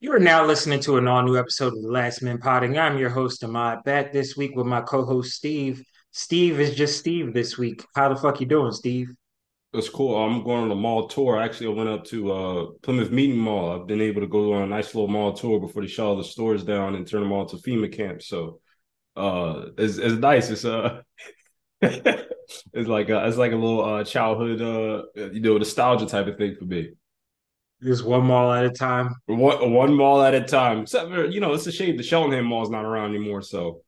You are now listening to an all new episode of the Last Men Podding. I'm your host, Ahmad, back this week with my co host, Steve. Steve is just Steve this week. How the fuck you doing, Steve? That's cool. I'm going on a mall tour. Actually, I went up to uh, Plymouth Meeting Mall. I've been able to go on a nice little mall tour before they shut all the stores down and turn them all to FEMA camps. So uh, it's, it's nice. It's uh, it's like a, it's like a little uh, childhood uh, you know nostalgia type of thing for me. Just one mall at a time. One one mall at a time. Except for, you know, it's a shame the Cheltenham Mall's not around anymore. So,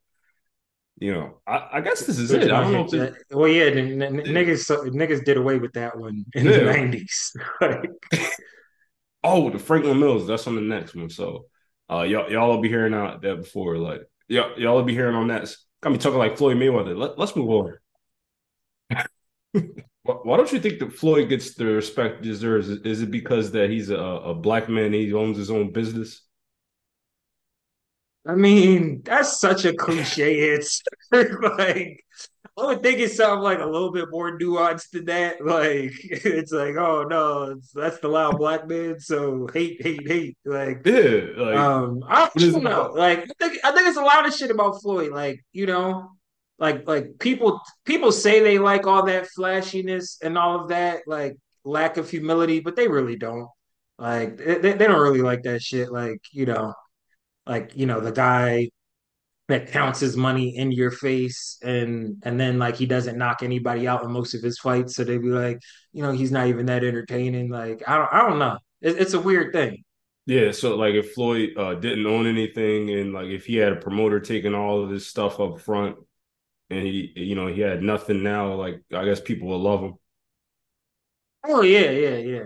you know, I, I guess this is it. I don't know. If this... Well, yeah, the, the, niggas niggas did away with that one in yeah. the nineties. oh, the Franklin Mills. That's on the next one. So, uh, y'all y'all will be hearing out that before. Like, y'all y'all will be hearing on that. Got me talking like Floyd Mayweather. Let, let's move on. Why don't you think that Floyd gets the respect he deserves? Is it because that he's a, a black man he owns his own business? I mean, that's such a cliche. It's like I would think it sounds like a little bit more nuanced than that. Like it's like, oh no, that's the loud black man. So hate, hate, hate. Like yeah, like, um, I don't know. Like I think I think it's a lot of shit about Floyd. Like you know, like like people people say they like all that flashiness and all of that like lack of humility but they really don't. Like they, they don't really like that shit. Like you know like you know the guy that counts his money in your face and and then like he doesn't knock anybody out in most of his fights. So they'd be like you know he's not even that entertaining. Like i don't, I don't know. It, it's a weird thing. Yeah so like if floyd uh, didn't own anything and like if he had a promoter taking all of his stuff up front and he, you know, he had nothing now. Like I guess people will love him. Oh yeah, yeah, yeah.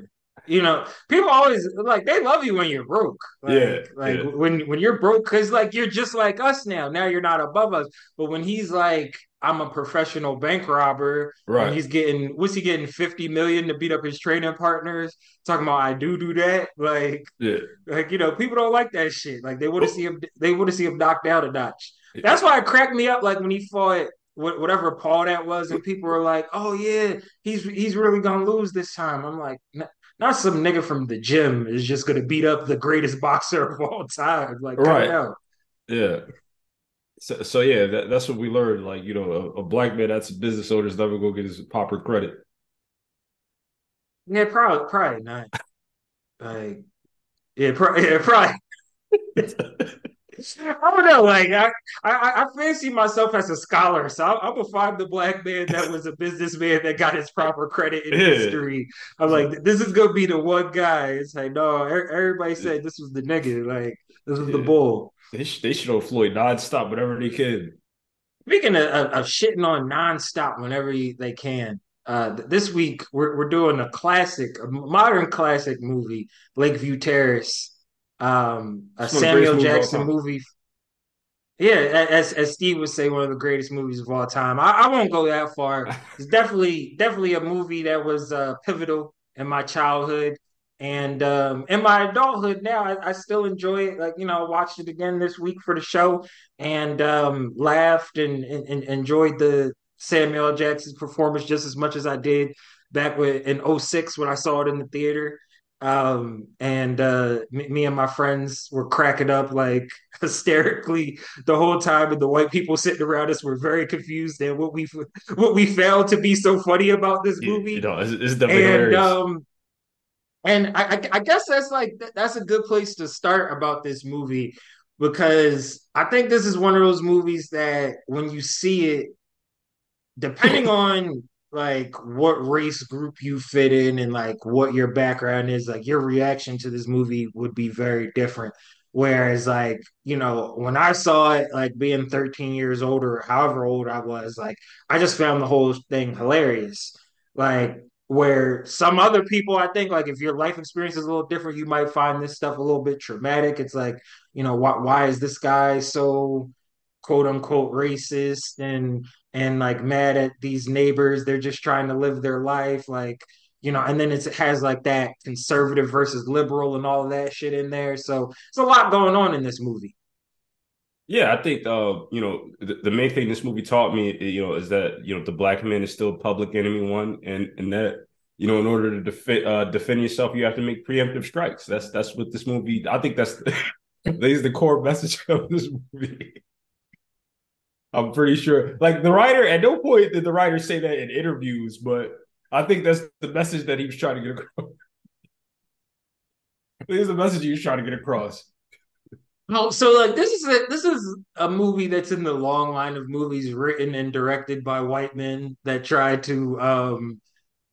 You know, people always like they love you when you're broke. Like, yeah, like yeah. when when you're broke, because like you're just like us now. Now you're not above us. But when he's like, I'm a professional bank robber, right? he's getting what's he getting? Fifty million to beat up his training partners. Talking about I do do that. Like, yeah, like you know, people don't like that shit. Like they want to see him. They want to see him knocked out a notch. That's why it cracked me up. Like when he fought whatever Paul that was, and people were like, "Oh yeah, he's he's really gonna lose this time." I'm like, not some nigga from the gym is just gonna beat up the greatest boxer of all time. Like, right? Yeah. So, so yeah, that, that's what we learned. Like, you know, a, a black man that's a business owner is never gonna get his proper credit. Yeah, probably, probably not. like, yeah, pro- yeah, probably. I don't know. Like I, I, I fancy myself as a scholar, so I'm, I'm, gonna find the black man that was a businessman that got his proper credit in yeah. history. I'm like, this is gonna be the one guy. It's like, no, everybody said this was the nigga. Like this was yeah. the bull. They, they should have Floyd nonstop whenever they can. Speaking of, of, of shitting on nonstop whenever they can, uh, this week we're we're doing a classic, a modern classic movie, Lakeview Terrace um, a Samuel Jackson movie. Yeah, as as Steve would say, one of the greatest movies of all time. I, I won't go that far. It's definitely definitely a movie that was uh, pivotal in my childhood and um, in my adulthood. Now I, I, still enjoy it. Like you know, I watched it again this week for the show and um, laughed and, and, and enjoyed the Samuel Jackson's performance just as much as I did back in 06 when I saw it in the theater. Um, and uh, me, me, and my friends were cracking up like hysterically the whole time, and the white people sitting around us were very confused at what we what we found to be so funny about this movie. You know, it's, it's definitely and, hilarious. Um, and I, I guess that's like that's a good place to start about this movie because I think this is one of those movies that when you see it, depending on like what race group you fit in and like what your background is like your reaction to this movie would be very different. Whereas like you know when i saw it like being 13 years old or however old i was like i just found the whole thing hilarious. Like where some other people i think like if your life experience is a little different you might find this stuff a little bit traumatic. It's like you know why, why is this guy so quote unquote racist and and like mad at these neighbors. They're just trying to live their life, like you know. And then it has like that conservative versus liberal and all that shit in there. So it's a lot going on in this movie. Yeah, I think uh, you know the, the, main thing this movie taught me, you know, is that you know the black man is still public enemy one, and and that you know, in order to defend uh, defend yourself, you have to make preemptive strikes. That's that's what this movie. I think that's that is the core message of this movie. I'm pretty sure. Like the writer, at no point did the writer say that in interviews, but I think that's the message that he was trying to get across. this is the message he was trying to get across. Oh, so like this is a, this is a movie that's in the long line of movies written and directed by white men that try to um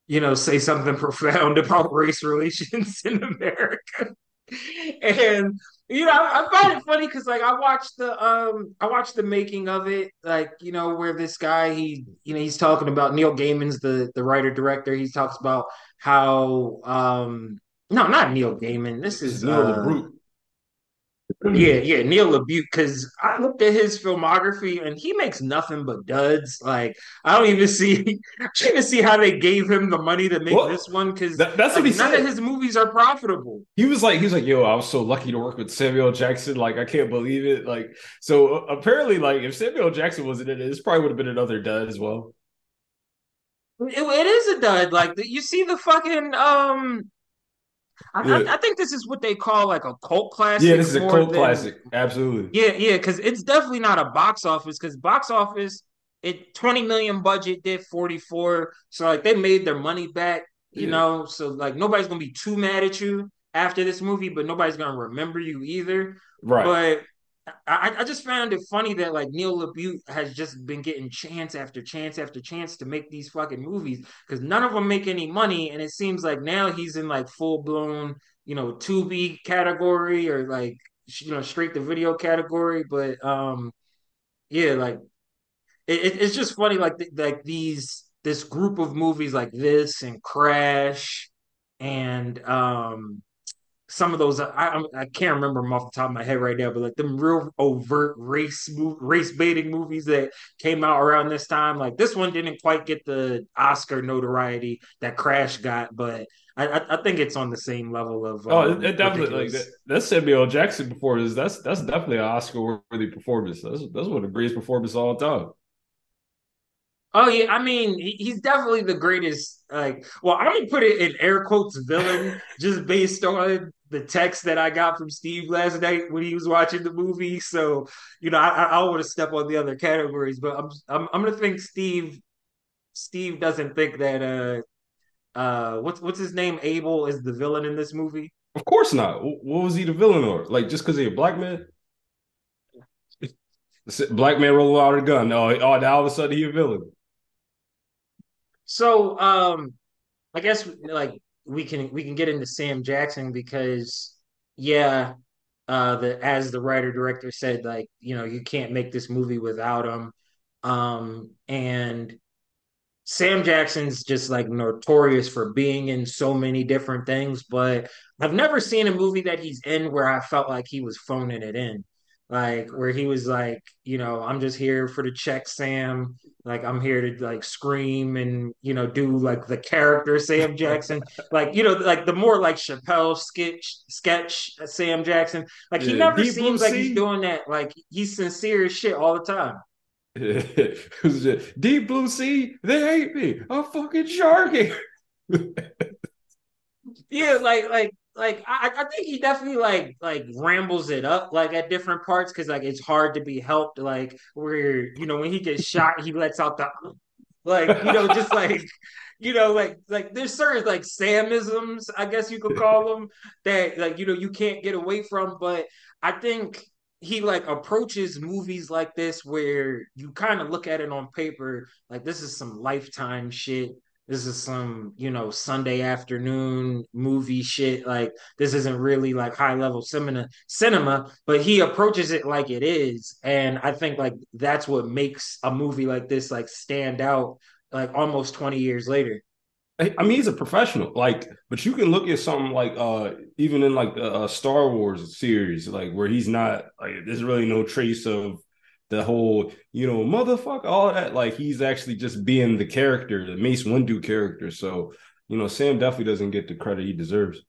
you know say something profound about race relations in America. and you know, I, I find it funny because like I watched the um I watched the making of it, like you know where this guy he you know he's talking about Neil Gaiman's the the writer director. He talks about how um no not Neil Gaiman. This is Neil uh, LaBrute. Yeah, yeah, Neil LaBute. Because I looked at his filmography and he makes nothing but duds. Like I don't even see, I don't even see how they gave him the money to make well, this one. Because that, that's like, what he said. none said. of his movies are profitable. He was like, he was like, "Yo, I was so lucky to work with Samuel Jackson. Like I can't believe it. Like so uh, apparently, like if Samuel Jackson wasn't in it, this probably would have been another dud as well." It, it is a dud. Like you see the fucking um I, yeah. I, I, think this is what they call like a cult classic. Yeah, this is a cult than, classic. Absolutely. Yeah, yeah, because it's definitely not a box office. Because box office, it twenty million budget did forty four, so like they made their money back. You yeah. know, so like nobody's gonna be too mad at you after this movie, but nobody's gonna remember you either. Right. But I, I just found it funny that like Neil LaBute has just been getting chance after chance after chance to make these fucking movies because none of them make any money, and it seems like now he's in like full blown, you know, Tubi category or like you know straight to video category. But um, yeah, like it, it's just funny like like these this group of movies like this and Crash and um some of those I I can't remember them off the top of my head right now, but like them real overt race race baiting movies that came out around this time. Like this one didn't quite get the Oscar notoriety that Crash got, but I I, think it's on the same level of. Oh, um, it, definitely like that, that's Samuel Jackson performance. That's that's definitely an Oscar worthy performance. That's that's one of the greatest performances all time. Oh yeah, I mean he's definitely the greatest. Like, well, I'm gonna put it in air quotes villain just based on the text that I got from Steve last night when he was watching the movie. So, you know, I, I want to step on the other categories, but I'm I'm I'm gonna think Steve Steve doesn't think that uh uh what's what's his name Abel is the villain in this movie. Of course not. What was he the villain or like just because he's a black man? Black man rolling out a gun. Oh, oh, now all of a sudden he a villain. So, um, I guess like we can we can get into Sam Jackson because yeah, uh, the as the writer director said, like you know you can't make this movie without him, um, and Sam Jackson's just like notorious for being in so many different things, but I've never seen a movie that he's in where I felt like he was phoning it in like where he was like, you know, I'm just here for the check, Sam. Like I'm here to like scream and you know do like the character Sam Jackson, like you know, like the more like Chappelle sketch sketch uh, Sam Jackson. Like he never seems like he's doing that. Like he's sincere as shit all the time. Deep Blue Sea, they hate me. I'm fucking sharking. yeah, like like like I, I think he definitely like like rambles it up like at different parts because like it's hard to be helped like where you know when he gets shot he lets out the like you know just like you know like like there's certain like Samisms I guess you could call them that like you know you can't get away from but I think he like approaches movies like this where you kind of look at it on paper like this is some lifetime shit this is some you know sunday afternoon movie shit like this isn't really like high level cinema cinema but he approaches it like it is and i think like that's what makes a movie like this like stand out like almost 20 years later I mean, he's a professional. Like, but you can look at something like, uh, even in like the uh, Star Wars series, like where he's not like, there's really no trace of the whole, you know, motherfucker, all that. Like he's actually just being the character, the Mace Windu character. So, you know, Sam definitely doesn't get the credit he deserves.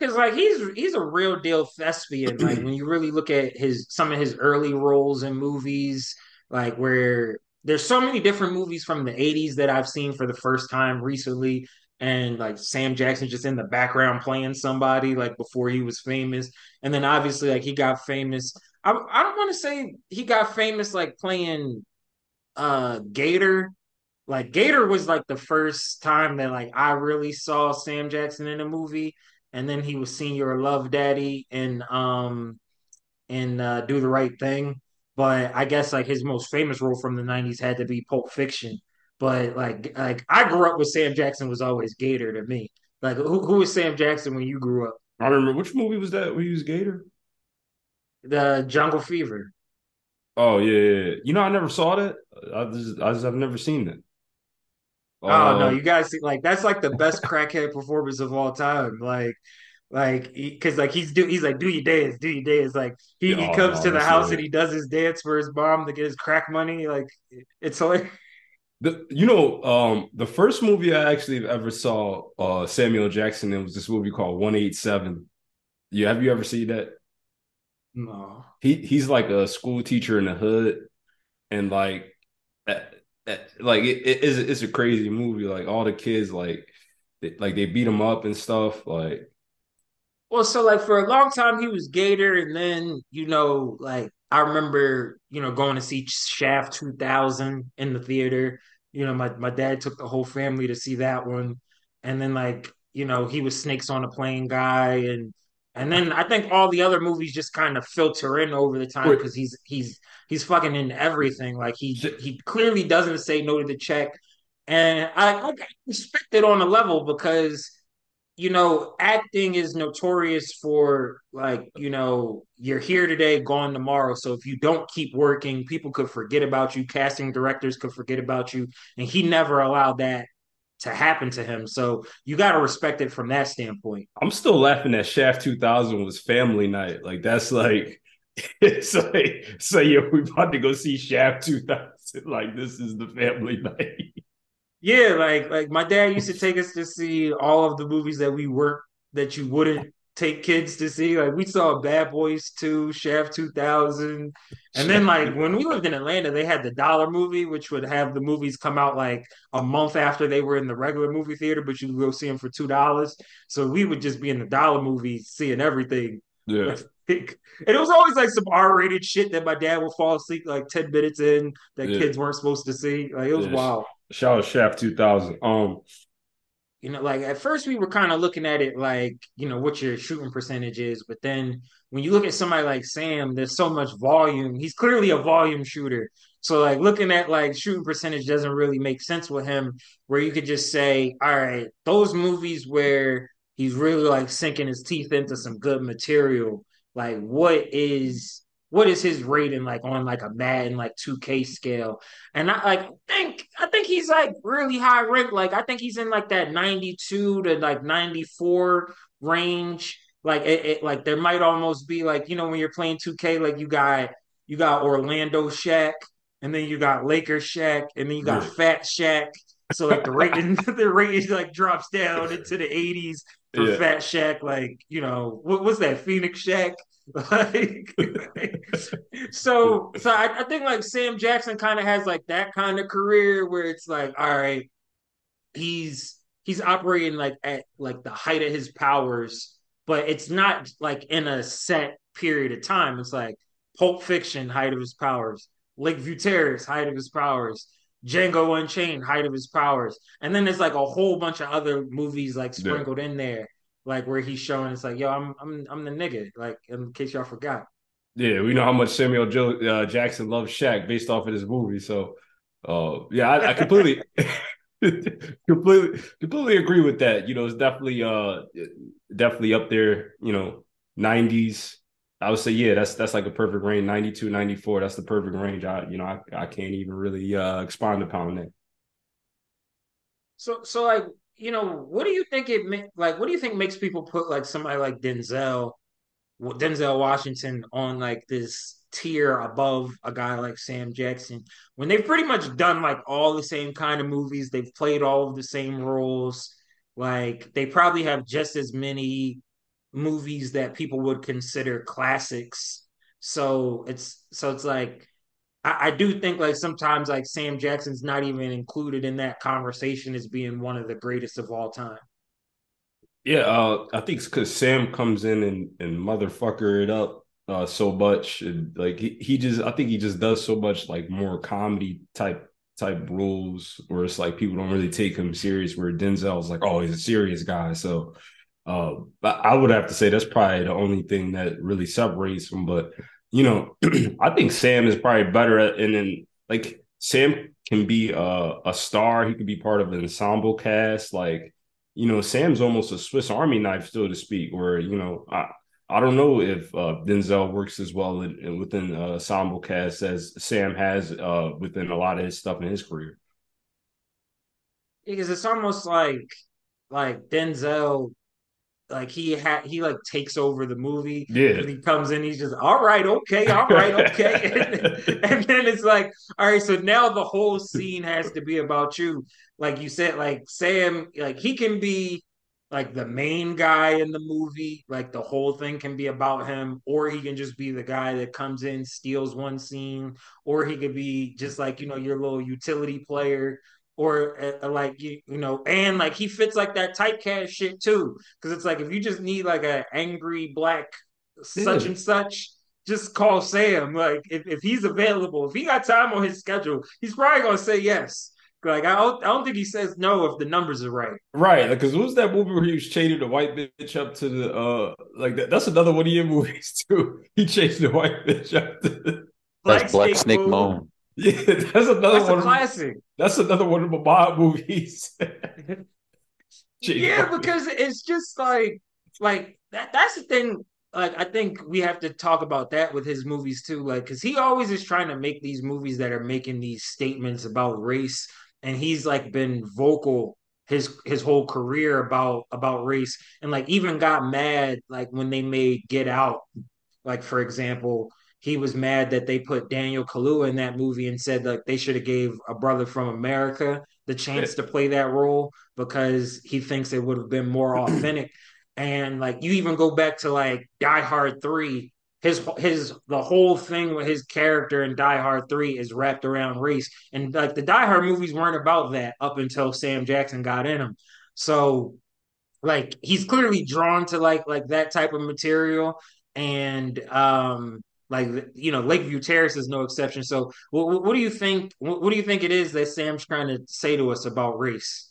Cause like he's he's a real deal thespian. Like when you really look at his some of his early roles in movies, like where there's so many different movies from the 80s that I've seen for the first time recently. And like Sam Jackson just in the background playing somebody like before he was famous. And then obviously like he got famous. I, I don't want to say he got famous like playing uh Gator. Like Gator was like the first time that like I really saw Sam Jackson in a movie. And then he was Señor Love Daddy and um and uh, Do the Right Thing. But I guess like his most famous role from the '90s had to be Pulp Fiction. But like like I grew up with Sam Jackson was always Gator to me. Like who who was Sam Jackson when you grew up? I remember which movie was that? Where We use Gator. The Jungle Fever. Oh yeah, yeah, yeah, you know I never saw that. I just I just have never seen that. Oh um, no, you guys see like that's like the best crackhead performance of all time. Like like, because like he's do he's like, do your dance, do your dance. Like he, he comes to the house and he does his dance for his mom to get his crack money. Like it's like the you know um the first movie I actually ever saw uh Samuel Jackson in was this movie called One Eight Seven. Yeah, have you ever seen that? No. He he's like a school teacher in the hood, and like, like it, it is it's a crazy movie. Like all the kids like, they, like they beat him up and stuff. Like well, so like for a long time he was Gator, and then you know, like I remember, you know, going to see Shaft 2000 in the theater. You know, my my dad took the whole family to see that one, and then like you know he was Snakes on a Plane guy, and and then I think all the other movies just kind of filter in over the time because he's he's he's fucking in everything. Like he he clearly doesn't say no to the check, and I, I respect it on a level because you know, acting is notorious for like, you know, you're here today, gone tomorrow. So if you don't keep working, people could forget about you. Casting directors could forget about you. And he never allowed that to happen to him. So you got to respect it from that standpoint. I'm still laughing that Shaft 2000 was family night. Like that's like, it's like, so yeah, we about to go see Shaft 2000. Like this is the family night. Yeah, like like my dad used to take us to see all of the movies that we weren't that you wouldn't take kids to see. Like we saw Bad Boys 2, Shaft 2000. And then like when we lived in Atlanta, they had the dollar movie, which would have the movies come out like a month after they were in the regular movie theater, but you could go see them for two dollars. So we would just be in the dollar movie seeing everything. Yeah. and it was always like some R-rated shit that my dad would fall asleep like 10 minutes in that yeah. kids weren't supposed to see. Like it was yeah. wild. Shout out Shaft 2000. Um, you know, like at first we were kind of looking at it like, you know, what your shooting percentage is, but then when you look at somebody like Sam, there's so much volume. He's clearly a volume shooter. So like looking at like shooting percentage doesn't really make sense with him where you could just say, all right, those movies where he's really like sinking his teeth into some good material, like what is what is his rating like on like a Madden like 2K scale? And I like think I think he's like really high ranked. Like I think he's in like that 92 to like 94 range. Like it, it like there might almost be like, you know, when you're playing 2K, like you got you got Orlando Shaq, and then you got Lakers Shaq, and then you got yeah. Fat Shaq. So like the rating, the rating like drops down into the 80s for yeah. Fat Shaq. Like you know, what was that Phoenix Shaq? like so so I, I, think like Sam Jackson kind of has like that kind of career where it's like all right he's he's operating like at like the height of his powers but it's not like in a set period of time it's like Pulp Fiction height of his powers Lakeview Terrace height of his powers Django Unchained height of his powers and then there's like a whole bunch of other movies like sprinkled yeah. in there like where he's showing it's like, yo, I'm I'm I'm the nigga. Like in case y'all forgot. Yeah, we know how much Samuel Joe, uh, Jackson loves Shaq based off of this movie. So, uh, yeah, I, I completely, completely, completely agree with that. You know, it's definitely, uh, definitely up there. You know, '90s. I would say, yeah, that's that's like a perfect range. 92, 94, That's the perfect range. I, you know, I, I can't even really uh, expand upon that. So, so like, you know, what do you think it like? What do you think makes people put like somebody like Denzel, Denzel Washington on like this tier above a guy like Sam Jackson when they've pretty much done like all the same kind of movies, they've played all of the same roles. Like they probably have just as many movies that people would consider classics. So it's so it's like I, I do think like sometimes like Sam Jackson's not even included in that conversation as being one of the greatest of all time. Yeah, uh, I think it's because Sam comes in and and motherfucker it up uh, so much, and like he, he just I think he just does so much like more comedy type type roles where it's like people don't really take him serious. Where Denzel's like, oh, he's a serious guy. So, uh, I would have to say that's probably the only thing that really separates him. But you know, I think Sam is probably better at, and then like Sam can be a, a star. He could be part of an ensemble cast. Like you know, Sam's almost a Swiss Army knife, still to speak. Where you know, I I don't know if uh, Denzel works as well in, in, within ensemble cast as Sam has uh, within a lot of his stuff in his career. Because it's almost like like Denzel like he had he like takes over the movie. Yeah. And he comes in, he's just all right, okay, all right, okay. and, and, then it's like, all right, so now the whole scene has to be about you. Like you said, like Sam, like he can be like the main guy in the movie, like the whole thing can be about him, or he can just be the guy that comes in, steals one scene, or he could be just like, you know, your little utility player or uh, like you you know and like he fits like that typecast shit too because it's like if you just need like an angry black such yeah. and such just call sam like if, if he's available if he got time on his schedule he's probably gonna say yes like I don't, I don't think he says no if the numbers are right. Right, because like, what was that movie where he was chaining the white bitch up to the uh like that, that's another one of your movies too. He chased the white bitch up to the Black, Black Snake, Snake Moan. Yeah, that's another that's one. classic. That's another one of my mob movies. yeah, because it's just like like that. That's the thing. Like I think we have to talk about that with his movies too. Like because he always is trying to make these movies that are making these statements about race, and he's like been vocal his his whole career about about race, and like even got mad like when they made Get Out. Like for example, he was mad that they put Daniel Kaluuya in that movie and said like they should have gave a brother from America the chance to play that role because he thinks it would have been more authentic. and like you even go back to like Die Hard 3, his his the whole thing with his character in Die Hard 3 is wrapped around race. And like the Die Hard movies weren't about that up until Sam Jackson got in them. So like he's clearly drawn to like like that type of material and um like you know, Lakeview Terrace is no exception. So, what, what do you think? What, what do you think it is that Sam's trying to say to us about race?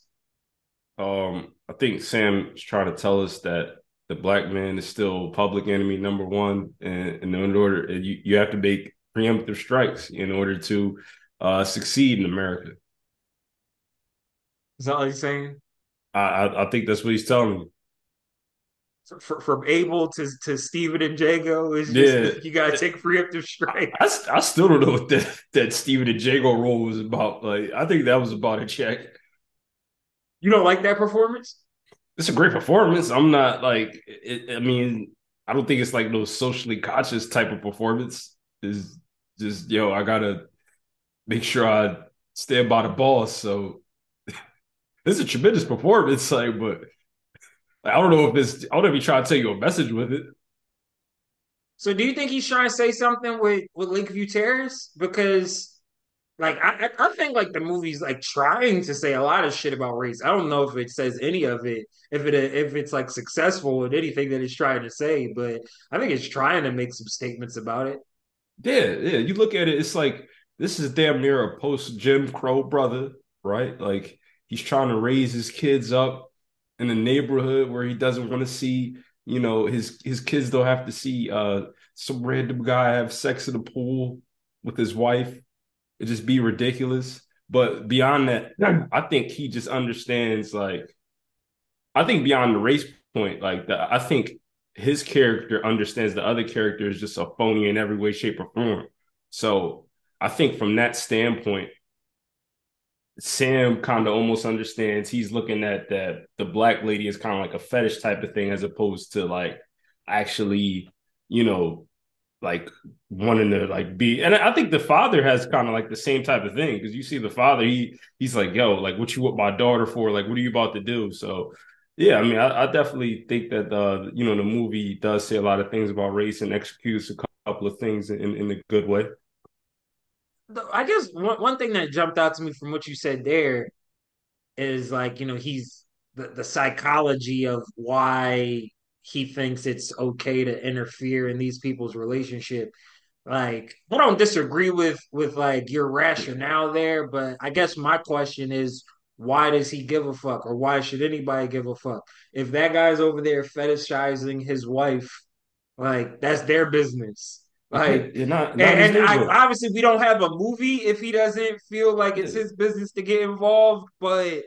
Um, I think Sam's trying to tell us that the black man is still public enemy number one, and, and in order you, you have to make preemptive strikes in order to uh, succeed in America. Is that what he's saying? I, I, I think that's what he's telling me for, from Abel to to Steven and Django is just yeah. you gotta take preemptive strike. I, I, still don't know what that that Steven and Django role was about. Like I think that was about a check. You don't like that performance? It's a great performance. I'm not like it, I mean I don't think it's like no socially conscious type of performance. Is just yo I gotta make sure I stand by the boss. So it's a tremendous performance. Like but I don't know if this. I don't know if he's trying to tell you a message with it. So, do you think he's trying to say something with with Lakeview Terrace? Because, like, I I think like the movie's like trying to say a lot of shit about race. I don't know if it says any of it, if it if it's like successful in anything that it's trying to say, but I think it's trying to make some statements about it. Yeah, yeah. You look at it, it's like this is damn near a post Jim Crow brother, right? Like he's trying to raise his kids up in a neighborhood where he doesn't want to see, you know, his his kids don't have to see uh some random guy have sex in the pool with his wife. It just be ridiculous. But beyond that, I think he just understands like I think beyond the race point, like the, I think his character understands the other character is just a phony in every way, shape, or form. So I think from that standpoint, Sam kind of almost understands he's looking at that the black lady is kind of like a fetish type of thing as opposed to like actually, you know, like wanting to like be and I think the father has kind of like the same type of thing because you see the father he he's like yo like what you want my daughter for? Like what are you about to do? So yeah I mean I, I definitely think that the you know the movie does say a lot of things about race and executes a couple of things in in a good way I guess one one thing that jumped out to me from what you said there is like you know he's the, the psychology of why he thinks it's okay to interfere in these people's relationship. Like i don't disagree with with like your rationale there but i guess my question is why does he give a fuck or why should anybody give a fuck? If that guy's over there fetishizing his wife like that's their business like, You're not, not and, and I, obviously we don't have a movie if he doesn't feel like it's his business to get involved. But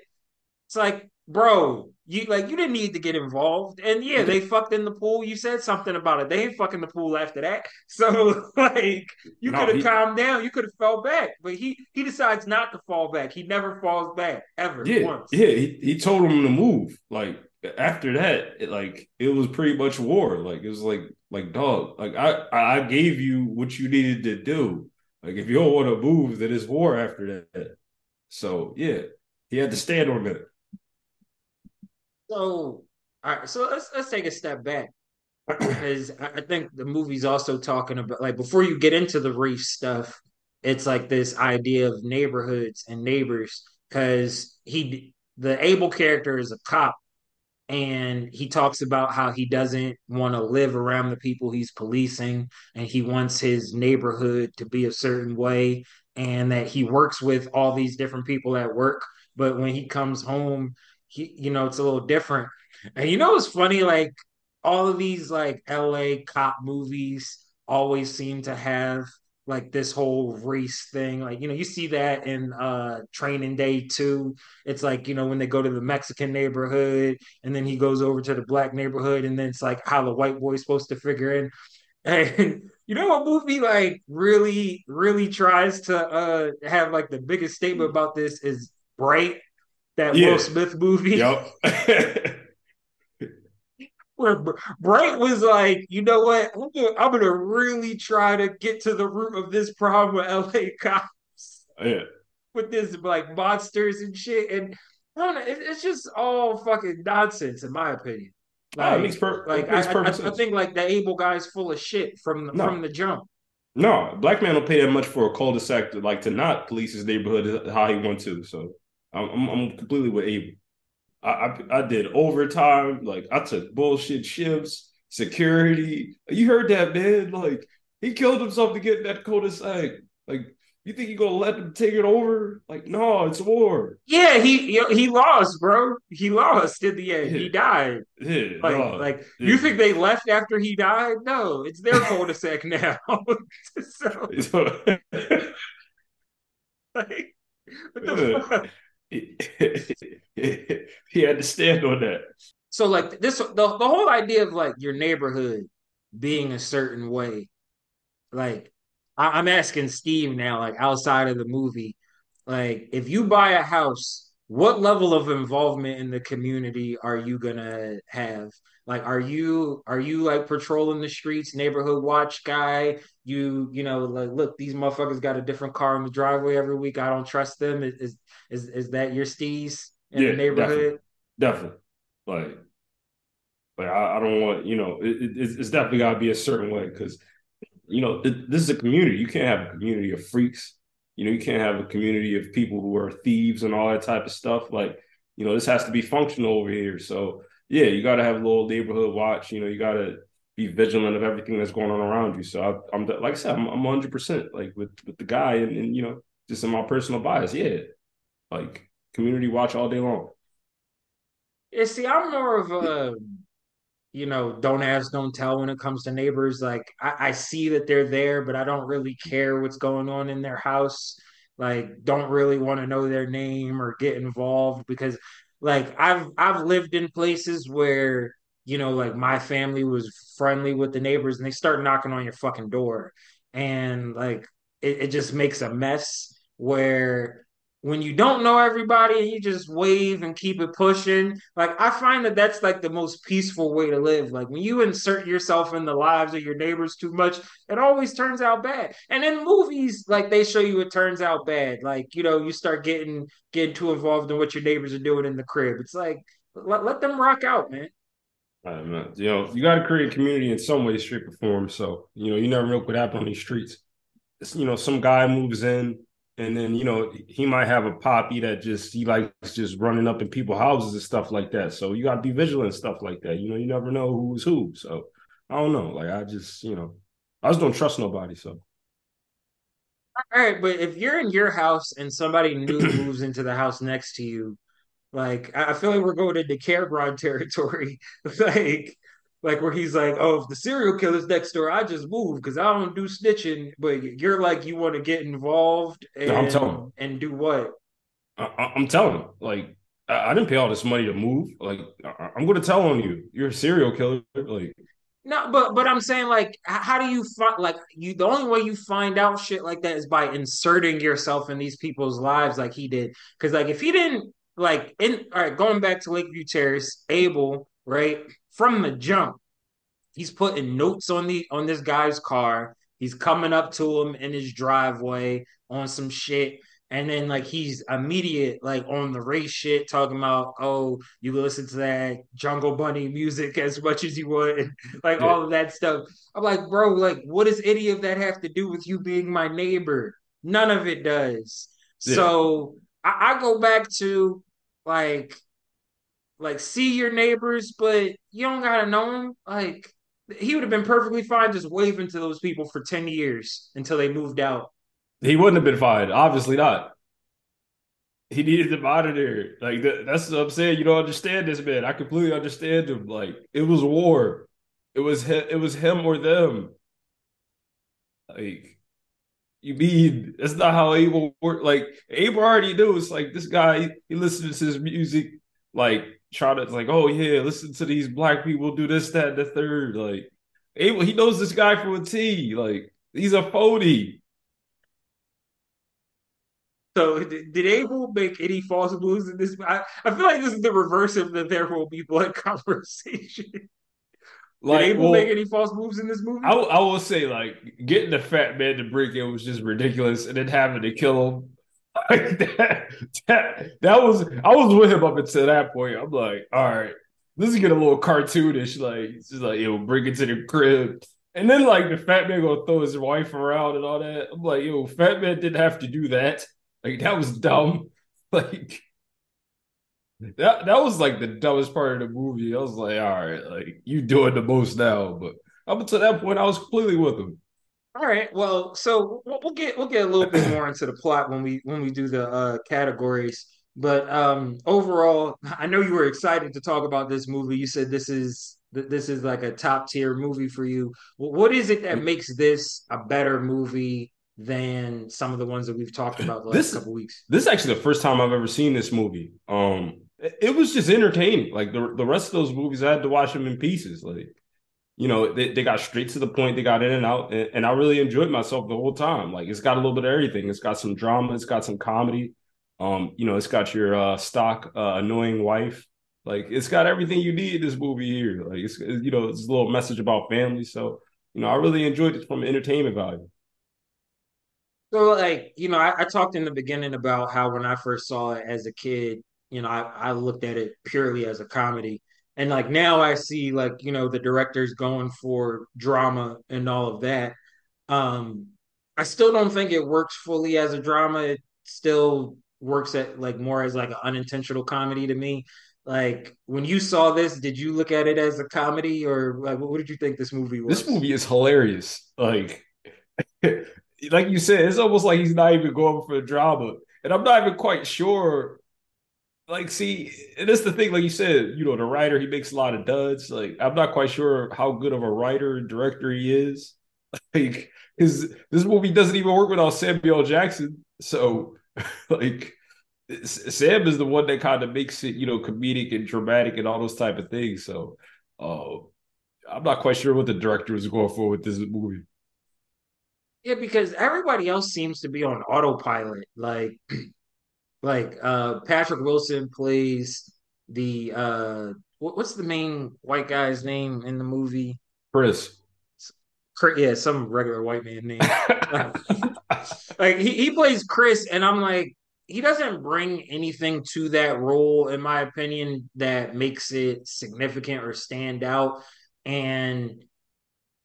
it's like, bro, you like you didn't need to get involved. And yeah, they fucked in the pool. You said something about it. They ain't fucking the pool after that. So like you no, could have calmed down. You could have fell back. But he he decides not to fall back. He never falls back ever yeah, once. Yeah, he, he told him to move. Like after that, it, like it was pretty much war. Like it was like like dog. Like I I gave you what you needed to do. Like if you don't want to move, then it's war after that. So yeah, he had to stand on that. So, all right. So let's let's take a step back because I think the movie's also talking about like before you get into the reef stuff, it's like this idea of neighborhoods and neighbors because he the Abel character is a cop and he talks about how he doesn't want to live around the people he's policing and he wants his neighborhood to be a certain way and that he works with all these different people at work but when he comes home he you know it's a little different. And you know it's funny like all of these like LA cop movies always seem to have like this whole race thing. Like, you know, you see that in uh training day too. It's like, you know, when they go to the Mexican neighborhood and then he goes over to the black neighborhood and then it's like how the white boy's supposed to figure in. And you know what movie like really, really tries to uh have like the biggest statement about this is Bright that yeah. Will Smith movie. Yep. Where Bright was like, you know what? I'm gonna, I'm gonna, really try to get to the root of this problem with LA cops. Yeah. With this like monsters and shit, and I don't know, it, it's just all fucking nonsense in my opinion. Like, oh, it makes per- like makes I, I, I, think like the Abel guy's full of shit from the, no. from the jump. No, black man don't pay that much for a cul-de-sac to like to not police his neighborhood how he want to. So I'm, I'm completely with Abel. I, I, I did overtime. Like I took bullshit shifts, security. You heard that, man? Like he killed himself to get in that cul-de-sac. Like you think you're gonna let them take it over? Like no, it's war. Yeah, he he lost, bro. He lost in the end. Yeah. He died. Yeah, like no. like yeah. you think they left after he died? No, it's their cul-de-sac now. so, like, what the fuck? he had to stand on that. So like this the, the whole idea of like your neighborhood being a certain way, like I, I'm asking Steve now, like outside of the movie, like if you buy a house, what level of involvement in the community are you gonna have? Like, are you are you like patrolling the streets, neighborhood watch guy? You you know like look, these motherfuckers got a different car in the driveway every week. I don't trust them. Is is is that your steez in yeah, the neighborhood? Definitely, definitely. like like I, I, don't want you know it, it, it's definitely got to be a certain way because you know this is a community. You can't have a community of freaks. You know you can't have a community of people who are thieves and all that type of stuff. Like you know this has to be functional over here. So yeah, you got to have a little neighborhood watch. You know, you got to be vigilant of everything that's going on around you. So I, am like I said, I'm, I'm 100 percent like with with the guy, and, and you know, just in my personal bias, yeah, like community watch all day long. Yeah, see, I'm more of a you know, don't ask, don't tell when it comes to neighbors. Like I, I see that they're there, but I don't really care what's going on in their house. Like, don't really want to know their name or get involved because like I've I've lived in places where you know like my family was friendly with the neighbors and they start knocking on your fucking door and like it, it just makes a mess where when you don't know everybody and you just wave and keep it pushing like i find that that's like the most peaceful way to live like when you insert yourself in the lives of your neighbors too much it always turns out bad and in movies like they show you it turns out bad like you know you start getting getting too involved in what your neighbors are doing in the crib it's like let, let them rock out man Right. You know, you got to create a community in some way, shape, or form. So, you know, you never know what could happen on these streets. you know, some guy moves in and then, you know, he might have a poppy that just he likes just running up in people's houses and stuff like that. So you gotta be vigilant and stuff like that. You know, you never know who's who. So I don't know. Like I just, you know, I just don't trust nobody. So all right, but if you're in your house and somebody new moves into the house next to you, like I feel like we're going into Cameron territory. like like where he's like, "Oh, if the serial killer's next door, I just move because I don't do snitching." But you're like, you want to get involved and I'm telling and do what? I, am telling him, like, I, I, didn't pay all this money to move. Like, I, am going to tell on you. You're a serial killer. Like, no, but but I'm saying like, how do you find like you? The only way you find out shit like that is by inserting yourself in these people's lives, like he did. Because like if he didn't like in all right, going back to Lakeview Terrace, Abel right from the jump, he's putting notes on the on this guy's car. He's coming up to him in his driveway on some shit. And then like he's immediate like on the race shit, talking about oh you can listen to that Jungle Bunny music as much as you want, and like yeah. all of that stuff. I'm like, bro, like what does any of that have to do with you being my neighbor? None of it does. Yeah. So I, I go back to like like see your neighbors, but you don't gotta know them. Like he would have been perfectly fine just waving to those people for 10 years until they moved out. He wouldn't have been fine. Obviously not. He needed them monitor. Like that's what I'm saying. You don't understand this man. I completely understand him. Like it was war. It was it was him or them. Like you mean that's not how Abel worked. Like Abel already knew. It's like this guy. He listens to his music. Like try to like, oh yeah, listen to these black people do this, that, and the third. Like Abel, he knows this guy from a T. Like he's a phony. So did, did Abel make any false moves in this? I, I feel like this is the reverse of the there will be blood conversation. Like, did Abel well, make any false moves in this movie? I, I will say, like, getting the fat man to break in was just ridiculous, and then having to kill him that, that, that was I was with him up until that point. I'm like, all right, this is get a little cartoonish. Like, it's just like, yo, bring it to the crib. And then like the fat man gonna throw his wife around and all that. I'm like, yo, fat man didn't have to do that. Like that was dumb. Like that that was like the dumbest part of the movie. I was like, all right, like you doing the most now. But up until that point, I was completely with him. All right. Well, so we'll get we'll get a little bit more into the plot when we when we do the uh, categories. But um, overall, I know you were excited to talk about this movie. You said this is this is like a top tier movie for you. What is it that makes this a better movie than some of the ones that we've talked about the last this, couple weeks? This is actually the first time I've ever seen this movie. Um, it was just entertaining. Like the the rest of those movies, I had to watch them in pieces. Like you know, they, they got straight to the point. They got in and out, and, and, I really enjoyed myself the whole time. Like it's got a little bit of everything. It's got some drama. It's got some comedy. Um, you know, it's got your uh, stock uh, annoying wife. Like it's got everything you need this movie here. Like it's you know, it's a little message about family. So you know, I really enjoyed it from entertainment value. So like you know, I, I talked in the beginning about how when I first saw it as a kid, you know, I, I looked at it purely as a comedy and like now I see like you know the directors going for drama and all of that. Um, I still don't think it works fully as a drama. It still works at like more as like an unintentional comedy to me. Like when you saw this, did you look at it as a comedy or like what did you think this movie was? This movie is hilarious. Like like you said, it's almost like he's not even going for drama. And I'm not even quite sure like see and that's the thing like you said you know the writer he makes a lot of duds. Like i'm not quite sure how good of a writer and director he is. Like his this movie doesn't even work without samuel jackson. So like sam is the one that kind of makes it you know comedic and dramatic and all those type of things. So uh, i'm not quite sure what the director is going for with this movie. Yeah because everybody else seems to be on autopilot. Like Like uh Patrick Wilson plays the uh what, what's the main white guy's name in the movie? Chris. Yeah, some regular white man name. like he, he plays Chris, and I'm like, he doesn't bring anything to that role, in my opinion, that makes it significant or stand out. And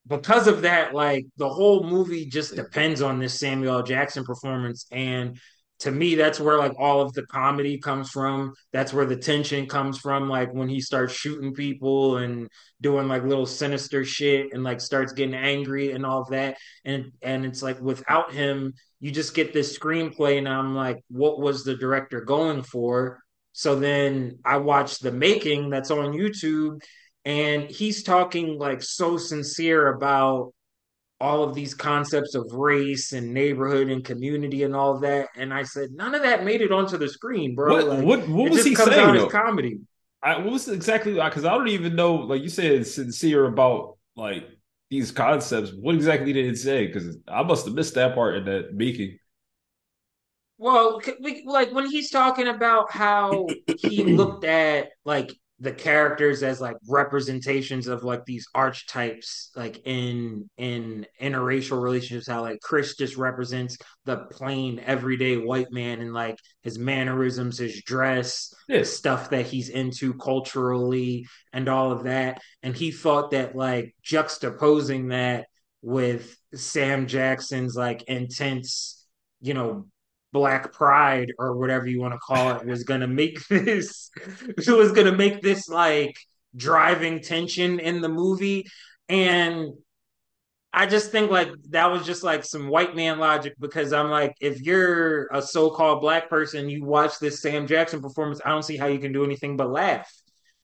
because of that, like the whole movie just depends on this Samuel Jackson performance. And to me, that's where like all of the comedy comes from. That's where the tension comes from. Like when he starts shooting people and doing like little sinister shit and like starts getting angry and all of that. And and it's like without him, you just get this screenplay, and I'm like, what was the director going for? So then I watched the making that's on YouTube and he's talking like so sincere about all of these concepts of race and neighborhood and community and all that. And I said, none of that made it onto the screen, bro. What like, what, what was he saying? Though? comedy. I, what was exactly because I don't even know. Like you said, sincere about like these concepts. What exactly did it say? Because I must have missed that part in that making. Well, like when he's talking about how he looked at like the characters as like representations of like these archetypes like in in interracial relationships how like chris just represents the plain everyday white man and like his mannerisms his dress yeah. stuff that he's into culturally and all of that and he thought that like juxtaposing that with sam jackson's like intense you know black pride or whatever you want to call it was going to make this who was going to make this like driving tension in the movie. And I just think like that was just like some white man logic because I'm like, if you're a so-called black person, you watch this Sam Jackson performance, I don't see how you can do anything but laugh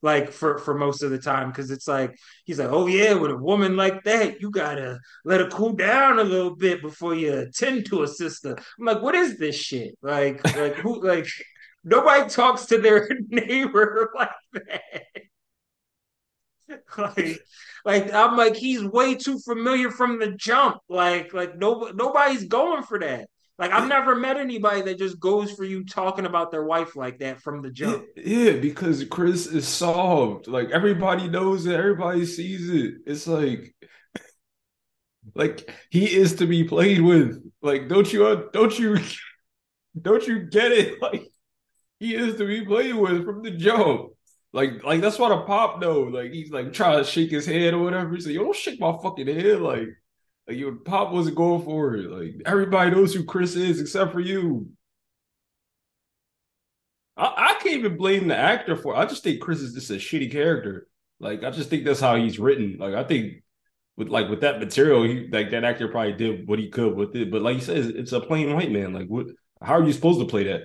like for for most of the time because it's like he's like oh yeah with a woman like that you gotta let her cool down a little bit before you attend to a sister. I'm like what is this shit? Like like who like nobody talks to their neighbor like that. Like like i'm like he's way too familiar from the jump. Like like no nobody's going for that like I've never met anybody that just goes for you talking about their wife like that from the jump. Yeah, because Chris is solved. Like everybody knows it, everybody sees it. It's like like he is to be played with. Like don't you uh, don't you don't you get it? Like he is to be played with from the jump. Like, like that's what a pop know. Like he's like trying to shake his head or whatever. He's like, yo, don't shake my fucking head. Like, like your pop wasn't going for it. Like everybody knows who Chris is except for you. I, I can't even blame the actor for it. I just think Chris is just a shitty character. Like I just think that's how he's written. Like I think with like with that material, he like that actor probably did what he could with it. But like you said, it's a plain white man. Like what how are you supposed to play that?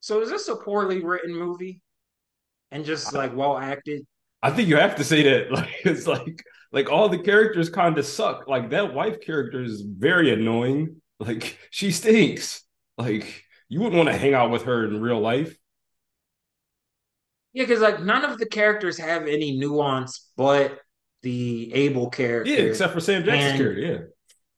So is this a poorly written movie? And just like well acted? I think you have to say that. Like it's like like all the characters kind of suck. Like that wife character is very annoying. Like she stinks. Like you wouldn't want to hang out with her in real life. Yeah, because like none of the characters have any nuance but the Abel character. Yeah, except for Sam Jackson's character. Yeah.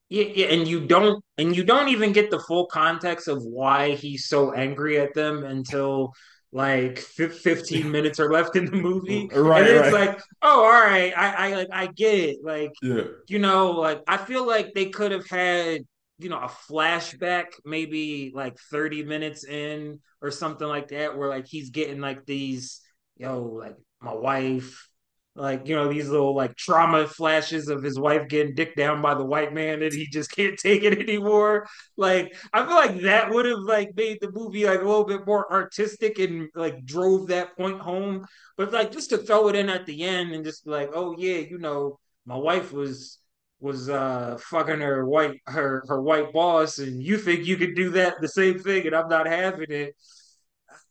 Yeah, yeah, and you don't and you don't even get the full context of why he's so angry at them until like 15 minutes are left in the movie right and it's right. like oh all right I, I like i get it like yeah. you know like i feel like they could have had you know a flashback maybe like 30 minutes in or something like that where like he's getting like these yo like my wife like you know these little like trauma flashes of his wife getting dicked down by the white man and he just can't take it anymore. Like i feel like that would have like made the movie like a little bit more artistic and like drove that point home. But like just to throw it in at the end and just like oh yeah you know my wife was was uh fucking her white her her white boss and you think you could do that the same thing and i'm not having it.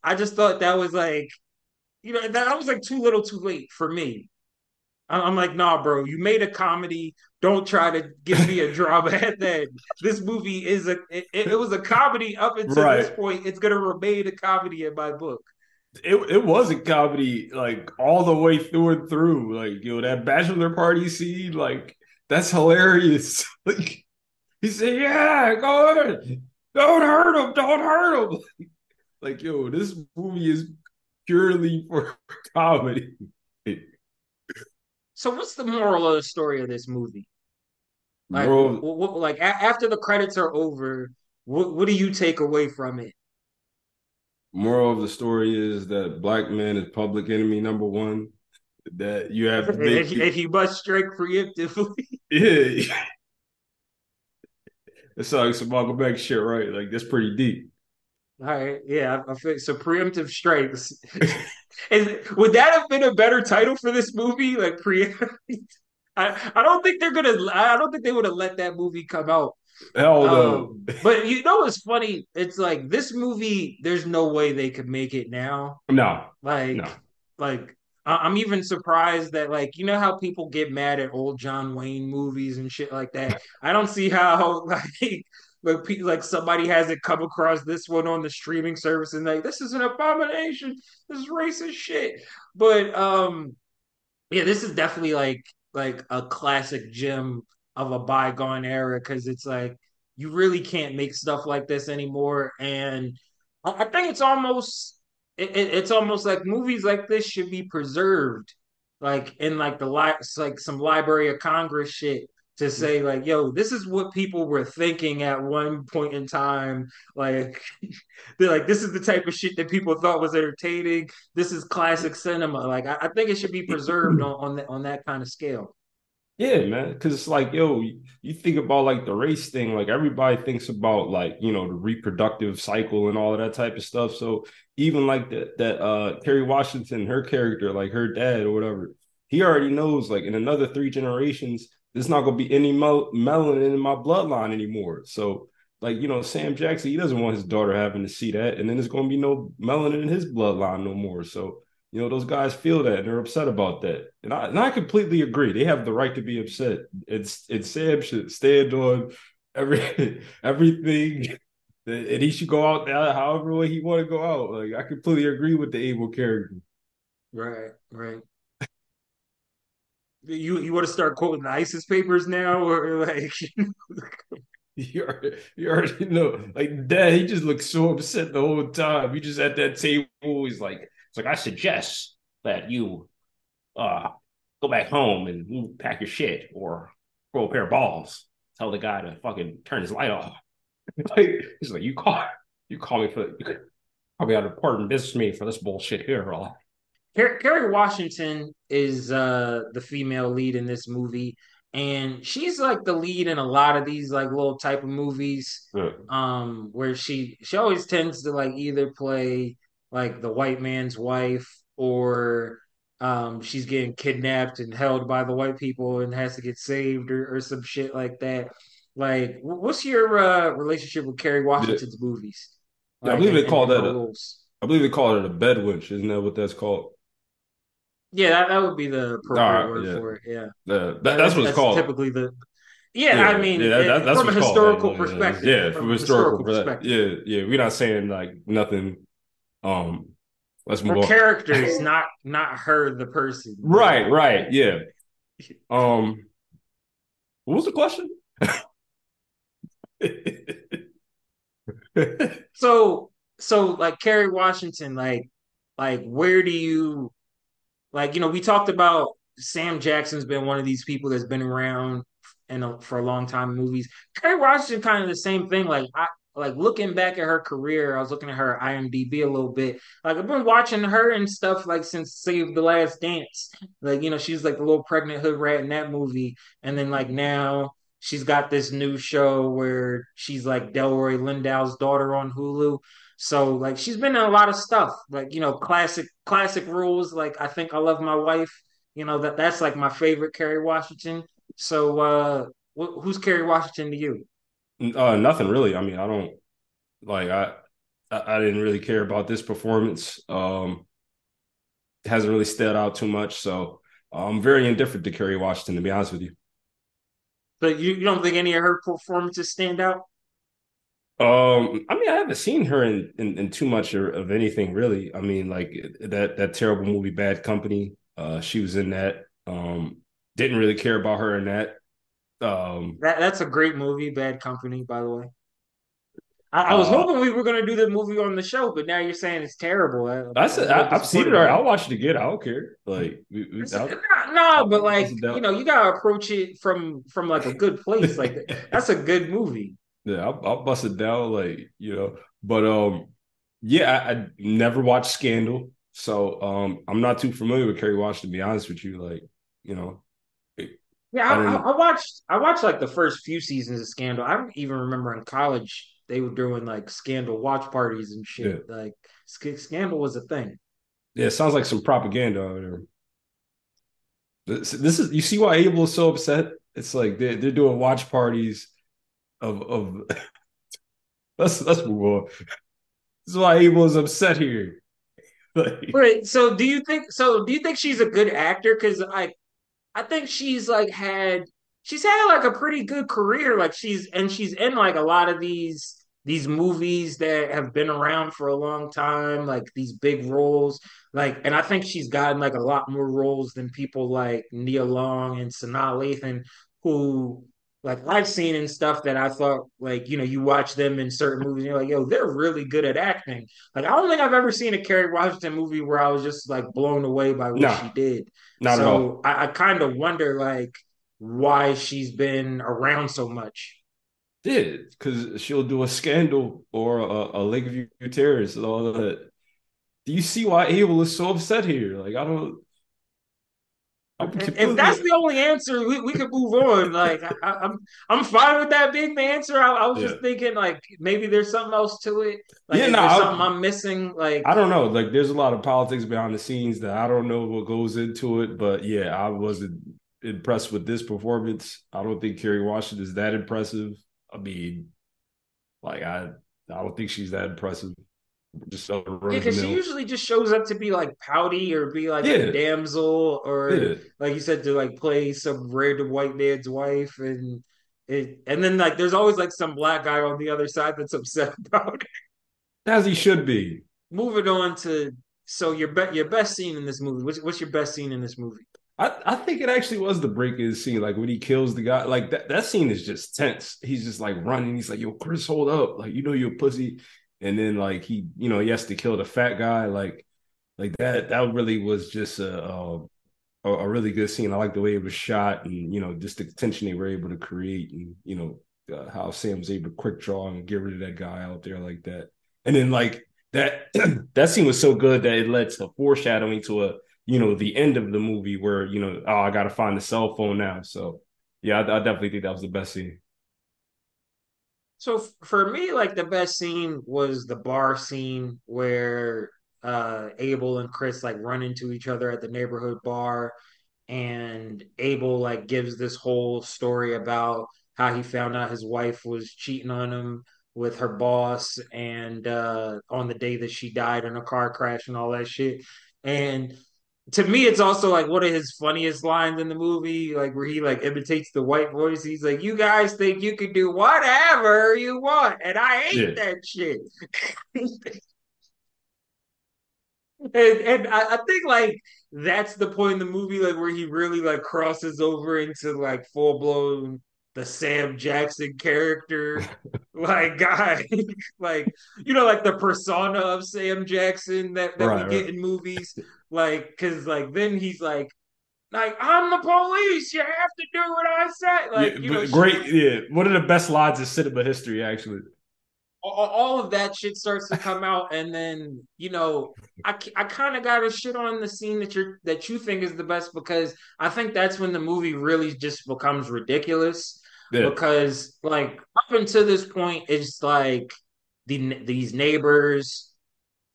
I just thought that was like you know, that was like too little too late for me. I'm like, nah, bro, you made a comedy. Don't try to give me a drama at that. This movie is a it, it, was a comedy up until right. this point. It's gonna remain a comedy in my book. It it was a comedy like all the way through and through. Like, you know, that bachelor party scene, like that's hilarious. like he said, Yeah, go ahead. Don't hurt him, don't hurt him. like, yo, this movie is purely for comedy. So, what's the moral of the story of this movie? Like, what, what, like a- after the credits are over, what, what do you take away from it? Moral of the story is that black man is public enemy number one. that you have and, and he must strike preemptively. yeah. Sounds like some Malcolm X shit, right? Like that's pretty deep. All right, yeah, I, so preemptive strikes. Is, would that have been a better title for this movie? Like preemptive. I, I don't think they're gonna. I don't think they would have let that movie come out. Hell no. Um, but you know what's funny? It's like this movie. There's no way they could make it now. No. Like, No. like I'm even surprised that like you know how people get mad at old John Wayne movies and shit like that. I don't see how like like like somebody hasn't come across this one on the streaming service and like this is an abomination. This is racist shit. But um, yeah, this is definitely like like a classic gem of a bygone era because it's like you really can't make stuff like this anymore. And I, I think it's almost it, it- it's almost like movies like this should be preserved, like in like the li- like some Library of Congress shit to say like, yo, this is what people were thinking at one point in time. Like, they're like, this is the type of shit that people thought was entertaining. This is classic cinema. Like, I, I think it should be preserved on on, the, on that kind of scale. Yeah, man. Cause it's like, yo, you, think about like the race thing, like everybody thinks about like, you know, the reproductive cycle and all of that type of stuff. So even like that that uh Kerry Washington, her character, like her dad or whatever, he already knows like in another three generations, there's not gonna be any mel- melanin in my bloodline anymore. So like, you know, Sam Jackson, he doesn't want his daughter having to see that, and then there's gonna be no melanin in his bloodline no more. So you know, those guys feel that and they're upset about that. And I, and I completely agree. They have the right to be upset. It's it's Sam should stand on every everything and he should go out there however way he want to go out. Like I completely agree with the Abel character. Right, right. You you want to start quoting ISIS papers now, or like You already, know. Like dad, he just looks so upset the whole time. He just at that table, he's like, it's like I suggest that you uh go back home and pack your shit or throw a pair of balls. Tell the guy to fucking turn his light off. like, he's like, you call you call me for you could probably out important business me for this bullshit here. Or Car- Kerry Washington is uh the female lead in this movie, and she's like the lead in a lot of these like little type of movies. Yeah. Um, where she she always tends to like either play like the white man's wife or um she's getting kidnapped and held by the white people and has to get saved or, or some shit like that. Like, what's your uh relationship with Kerry Washington's movies? Yeah, I believe they call that a-? I believe they call it a bed winch, isn't that what that's called? Yeah, that, that would be the appropriate Alright, word yeah. for it. Yeah, Uh, that, that's what it's called. Typically, the yeah, I mean, yeah, that- that's from a what's called. historical perspective. Yeah, from, a historical, perspective. Yeah, yeah. We're not saying like nothing. Um, let's move Her on. characters, not not her, the person. Right, right. Yeah. Um, what was the question? So, so like Kerry Washington, like, like where do you, like, you know, we talked about Sam Jackson's been one of these people that's been around and for a long time movies. Kerry Washington, kind of the same thing. Like, I like looking back at her career. I was looking at her IMDb a little bit. Like, I've been watching her and stuff like since Save the Last Dance. Like, you know, she's like the little pregnant hood rat in that movie, and then like now. She's got this new show where she's like Delroy Lindo's daughter on Hulu. So like she's been in a lot of stuff, like you know, classic classic rules. Like I think I love my wife. You know that that's like my favorite Kerry Washington. So uh, wh- who's Kerry Washington to you? uh, nothing really. I mean, I don't like. I, I didn't really care about this performance. Um, hasn't really stood out too much. So I'm very indifferent to Kerry Washington, to be honest with you. But you, you don't think any of her performances stand out? Um, I mean, I haven't seen her in, in, in too much of, of anything really. I mean, like that that terrible movie Bad Company. Uh, she was in that. Um, didn't really care about her in that. Um, That that's a great movie, Bad Company, by the way. I, I was Uh, hoping we were going to do the movie on the show, but now you're saying it's terrible. I, I said I'm a I, little I've seen it. I'll watch it again. I don't care. Like, we, we, No, but like you know, you gotta approach it from from like a good place. Like that's a good movie. yeah, I'll, I'll bust it down. Like, you know, but um, yeah, I, I never watched Scandal, So um, I'm not too familiar with Kerry Washington. To be honest with you, like you know, yeah, I, I, I, watched I watched like the first few seasons of Scandal. I don't even remember in college they were doing like Scandal watch parties and shit. Yeah. Like Scandal was a thing. Yeah, it sounds like some propaganda over there. This, this is you see why Abel is so upset. It's like they're they're doing watch parties of of. let's let's move on. This is why Abel is upset here. like, right. So do you think? So do you think she's a good actor? Because I, I think she's like had she's had like a pretty good career. Like she's and she's in like a lot of these these movies that have been around for a long time, like these big roles. Like, and I think she's gotten like a lot more roles than people like Nia Long and Sanaa Lathan, who like I've seen in stuff that I thought like you know you watch them in certain movies and you're like yo they're really good at acting like I don't think I've ever seen a Kerry Washington movie where I was just like blown away by what no, she did not so at all. I, I kind of wonder like why she's been around so much did because she'll do a scandal or a, a Lakeview Terrace and all that. Do you see why Abel is so upset here? Like I don't. If that's the only answer, we, we could move on. Like I, am I'm, I'm fine with that being the answer. I, I was yeah. just thinking like maybe there's something else to it. Like, yeah, no, nah, something I'm missing. Like I don't know. Like there's a lot of politics behind the scenes that I don't know what goes into it. But yeah, I wasn't impressed with this performance. I don't think Kerry Washington is that impressive. I mean, like I I don't think she's that impressive. Just yeah, because she usually just shows up to be like pouty or be like yeah. a damsel or yeah. like you said to like play some random white man's wife and it and then like there's always like some black guy on the other side that's upset about it. As he should be. Moving on to so your be- your best scene in this movie. What's, what's your best scene in this movie? I, I think it actually was the break scene, like when he kills the guy. Like that, that scene is just tense. He's just like running. He's like, "Yo, Chris, hold up! Like you know you're a pussy." And then like he, you know, he has to kill the fat guy. Like, like that. That really was just a a, a really good scene. I like the way it was shot, and you know, just the tension they were able to create, and you know, uh, how Sam was able to quick draw and get rid of that guy out there like that. And then like that that scene was so good that it led to foreshadowing to a you know the end of the movie where you know oh I got to find the cell phone now. So yeah, I, I definitely think that was the best scene. So for me, like the best scene was the bar scene where uh Abel and Chris like run into each other at the neighborhood bar and Abel like gives this whole story about how he found out his wife was cheating on him with her boss and uh on the day that she died in a car crash and all that shit. And to me, it's also like one of his funniest lines in the movie, like where he like imitates the white voice. He's like, "You guys think you can do whatever you want, and I hate yeah. that shit." and, and I, I, think like that's the point in the movie, like where he really like crosses over into like full blown the Sam Jackson character, like guy, like you know, like the persona of Sam Jackson that, that right, we get right. in movies, like because like then he's like, like I'm the police, you have to do what I say. Like yeah, you know, great, yeah, one of the best lines in cinema history, actually. All of that shit starts to come out, and then you know, I, I kind of got to shit on the scene that you're that you think is the best because I think that's when the movie really just becomes ridiculous yeah. because like up until this point, it's like the these neighbors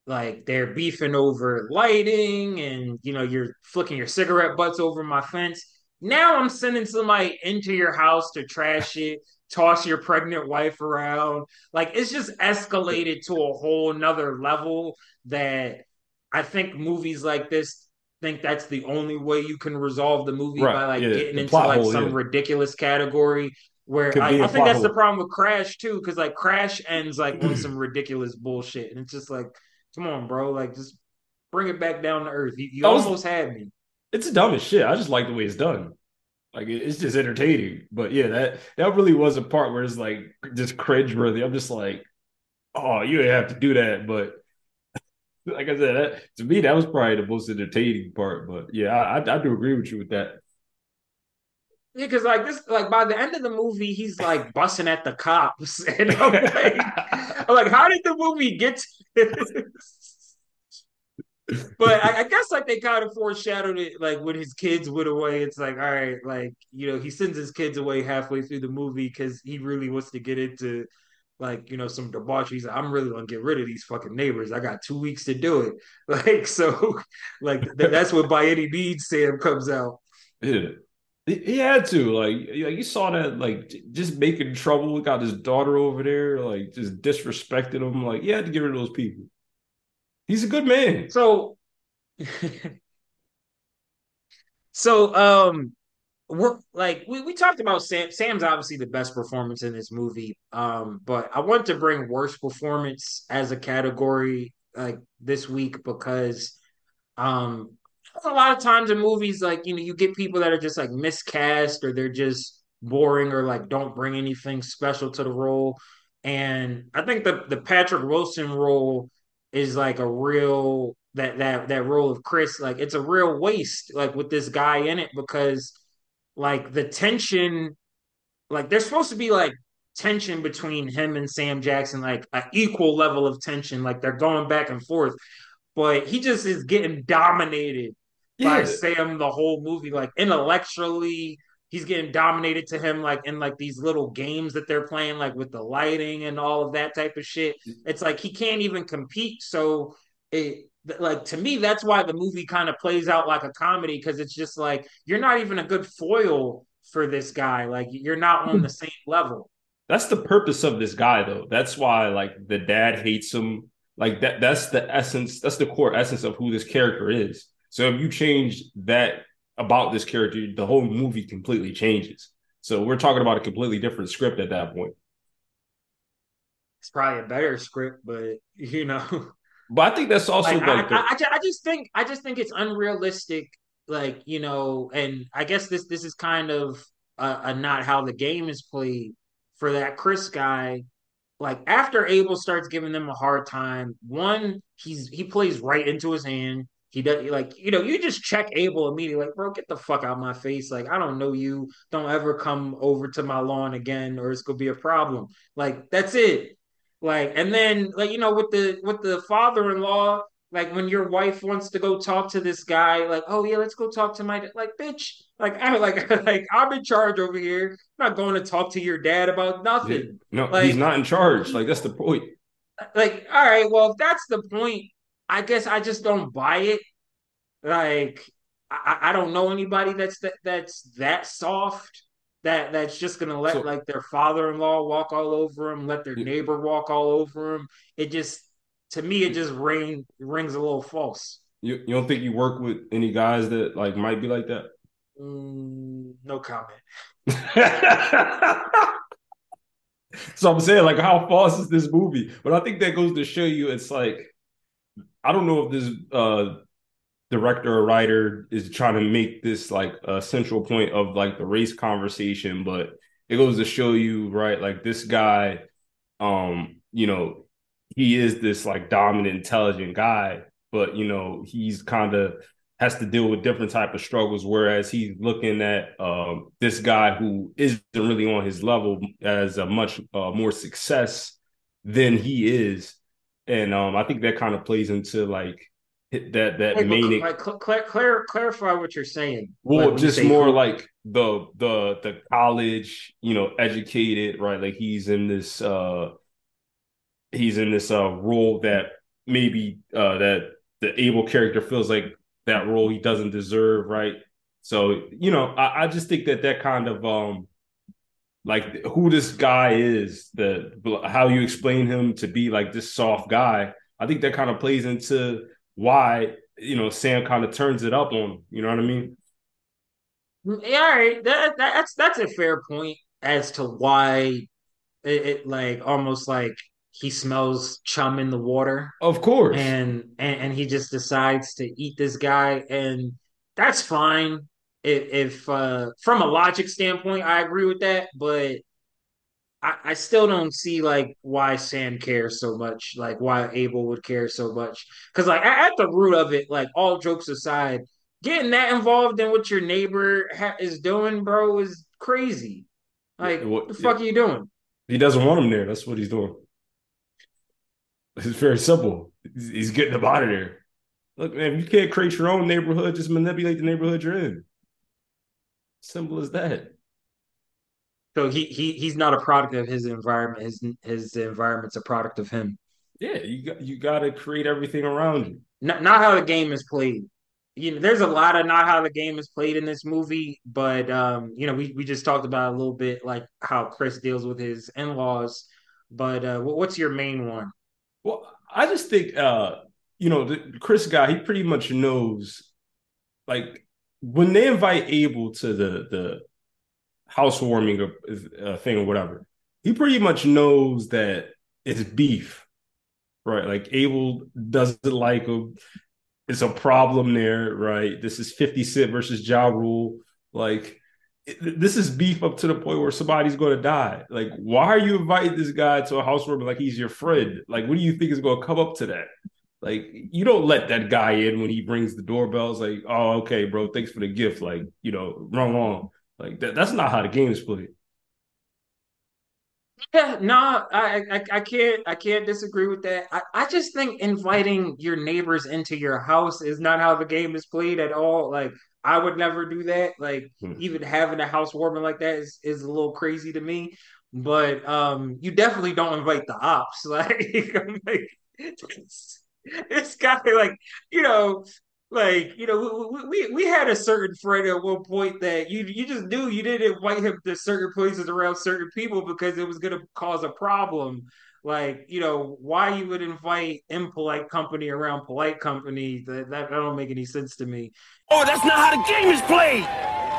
like they're beefing over lighting and you know you're flicking your cigarette butts over my fence now i'm sending somebody into your house to trash it toss your pregnant wife around like it's just escalated to a whole nother level that i think movies like this think that's the only way you can resolve the movie right. by like yeah. getting into like hole, some yeah. ridiculous category where I, I think that's the problem with Crash too, because like Crash ends like on some ridiculous bullshit, and it's just like, come on, bro, like just bring it back down to earth. You, you almost had me. It's dumb as shit. I just like the way it's done. Like it's just entertaining. But yeah, that that really was a part where it's like just cringeworthy. I'm just like, oh, you didn't have to do that, but like I said, that, to me that was probably the most entertaining part. But yeah, I, I, do agree with you with that. Yeah, because like this, like by the end of the movie, he's like busting at the cops, and I'm like, I'm like, how did the movie get to this? but I, I, guess like they kind of foreshadowed it, like when his kids went away. It's like, all right, like you know, he sends his kids away halfway through the movie because he really wants to get into like you know some debauchery. Like, I'm really gonna get rid of these fucking neighbors. I got two weeks to do it. Like so, like th- that's what by any means Sam comes out. Yeah. He had to like, like you saw that like just making trouble. We got his daughter over there, like just disrespected him. Like, he had to get rid of those people. He's a good man. So, so um, we're like we, we talked about Sam. Sam's obviously the best performance in this movie. Um, but I want to bring worst performance as a category like this week because um a lot of times in movies like you know you get people that are just like miscast or they're just boring or like don't bring anything special to the role. And I think the the Patrick Wilson role is like a real that that that role of Chris like it's a real waste like with this guy in it because like the tension like there's supposed to be like tension between him and Sam Jackson like an equal level of tension like they're going back and forth but he just is getting dominated yeah. by Sam the whole movie like intellectually he's getting dominated to him like in like these little games that they're playing like with the lighting and all of that type of shit mm. it's like he can't even compete so it like to me that's why the movie kind of plays out like a comedy because it's just like you're not even a good foil for this guy like you're not on hmm. the same level. That's the purpose of this guy though. That's why like the dad hates him. Like that that's the essence that's the core essence of who this character is. So if you change that about this character the whole movie completely changes. So we're talking about a completely different script at that point. It's probably a better script but you know But I think that's also like, like I, I, I, just think I just think it's unrealistic. Like you know, and I guess this this is kind of a, a not how the game is played for that Chris guy. Like after Abel starts giving them a hard time, one he's he plays right into his hand. He does like you know you just check Abel immediately like bro get the fuck out of my face like I don't know you don't ever come over to my lawn again or it's gonna be a problem like that's it like, and then like you know, with the with the father-in-law, like when your wife wants to go talk to this guy, like, oh yeah, let's go talk to my like, bitch. Like I like like I'm in charge over here. I'm not going to talk to your dad about nothing. No, like, he's not in charge. Like that's the point. Like, all right, well, if that's the point, I guess I just don't buy it. Like, I, I don't know anybody that's that that's that soft that that's just gonna let so, like their father-in-law walk all over them, let their yeah. neighbor walk all over them. It just to me it just ring rings a little false. You you don't think you work with any guys that like might be like that? Mm, no comment. so I'm saying like how false is this movie? But I think that goes to show you it's like I don't know if this uh director or writer is trying to make this like a central point of like the race conversation, but it goes to show you, right? Like this guy, um, you know, he is this like dominant, intelligent guy, but you know, he's kind of has to deal with different type of struggles whereas he's looking at um, this guy who isn't really on his level as a much uh, more success than he is and um, i think that kind of plays into like that that Wait, main like, clar- clarify what you're saying. Well, like, just more like the the the college, you know, educated, right? Like he's in this uh he's in this uh role that maybe uh that the Abel character feels like that role he doesn't deserve, right? So, you know, I, I just think that that kind of um like who this guy is, the how you explain him to be like this soft guy, I think that kind of plays into why you know Sam kind of turns it up on him. You know what I mean? Yeah, all right. That, that, that's that's a fair point as to why it, it, like almost like he smells chum in the water. Of course. And, and and he just decides to eat this guy and that's fine. If, if uh from a logic standpoint, I agree with that, but I, I still don't see like why Sam cares so much, like why Abel would care so much. Because like at the root of it, like all jokes aside, getting that involved in what your neighbor ha- is doing, bro, is crazy. Like, yeah, what the fuck yeah. are you doing? He doesn't want him there. That's what he's doing. It's very simple. He's getting him out of there. Look, man, if you can't create your own neighborhood, just manipulate the neighborhood you're in. Simple as that. So he he he's not a product of his environment. His his environment's a product of him. Yeah, you got you got to create everything around you. Not not how the game is played. You know, there's a lot of not how the game is played in this movie, but um, you know, we we just talked about a little bit like how Chris deals with his in laws. But uh, what's your main one? Well, I just think uh, you know the Chris guy. He pretty much knows, like when they invite Abel to the the housewarming uh, thing or whatever, he pretty much knows that it's beef, right? Like Abel doesn't like him. It's a problem there, right? This is 50 Cent versus Ja Rule. Like, this is beef up to the point where somebody's going to die. Like, why are you inviting this guy to a housewarming like he's your friend? Like, what do you think is going to come up to that? Like, you don't let that guy in when he brings the doorbells. Like, oh, okay, bro, thanks for the gift. Like, you know, wrong, wrong. Like that, that's not how the game is played. Yeah, no, I, I I can't I can't disagree with that. I, I just think inviting your neighbors into your house is not how the game is played at all. Like I would never do that. Like hmm. even having a housewarming like that is, is a little crazy to me. But um you definitely don't invite the ops. Like like this guy like, you know, like you know we, we we had a certain friend at one point that you you just knew you didn't invite him to certain places around certain people because it was going to cause a problem. Like you know why you would invite impolite company around polite company that, that, that don't make any sense to me. Oh that's not how the game is played.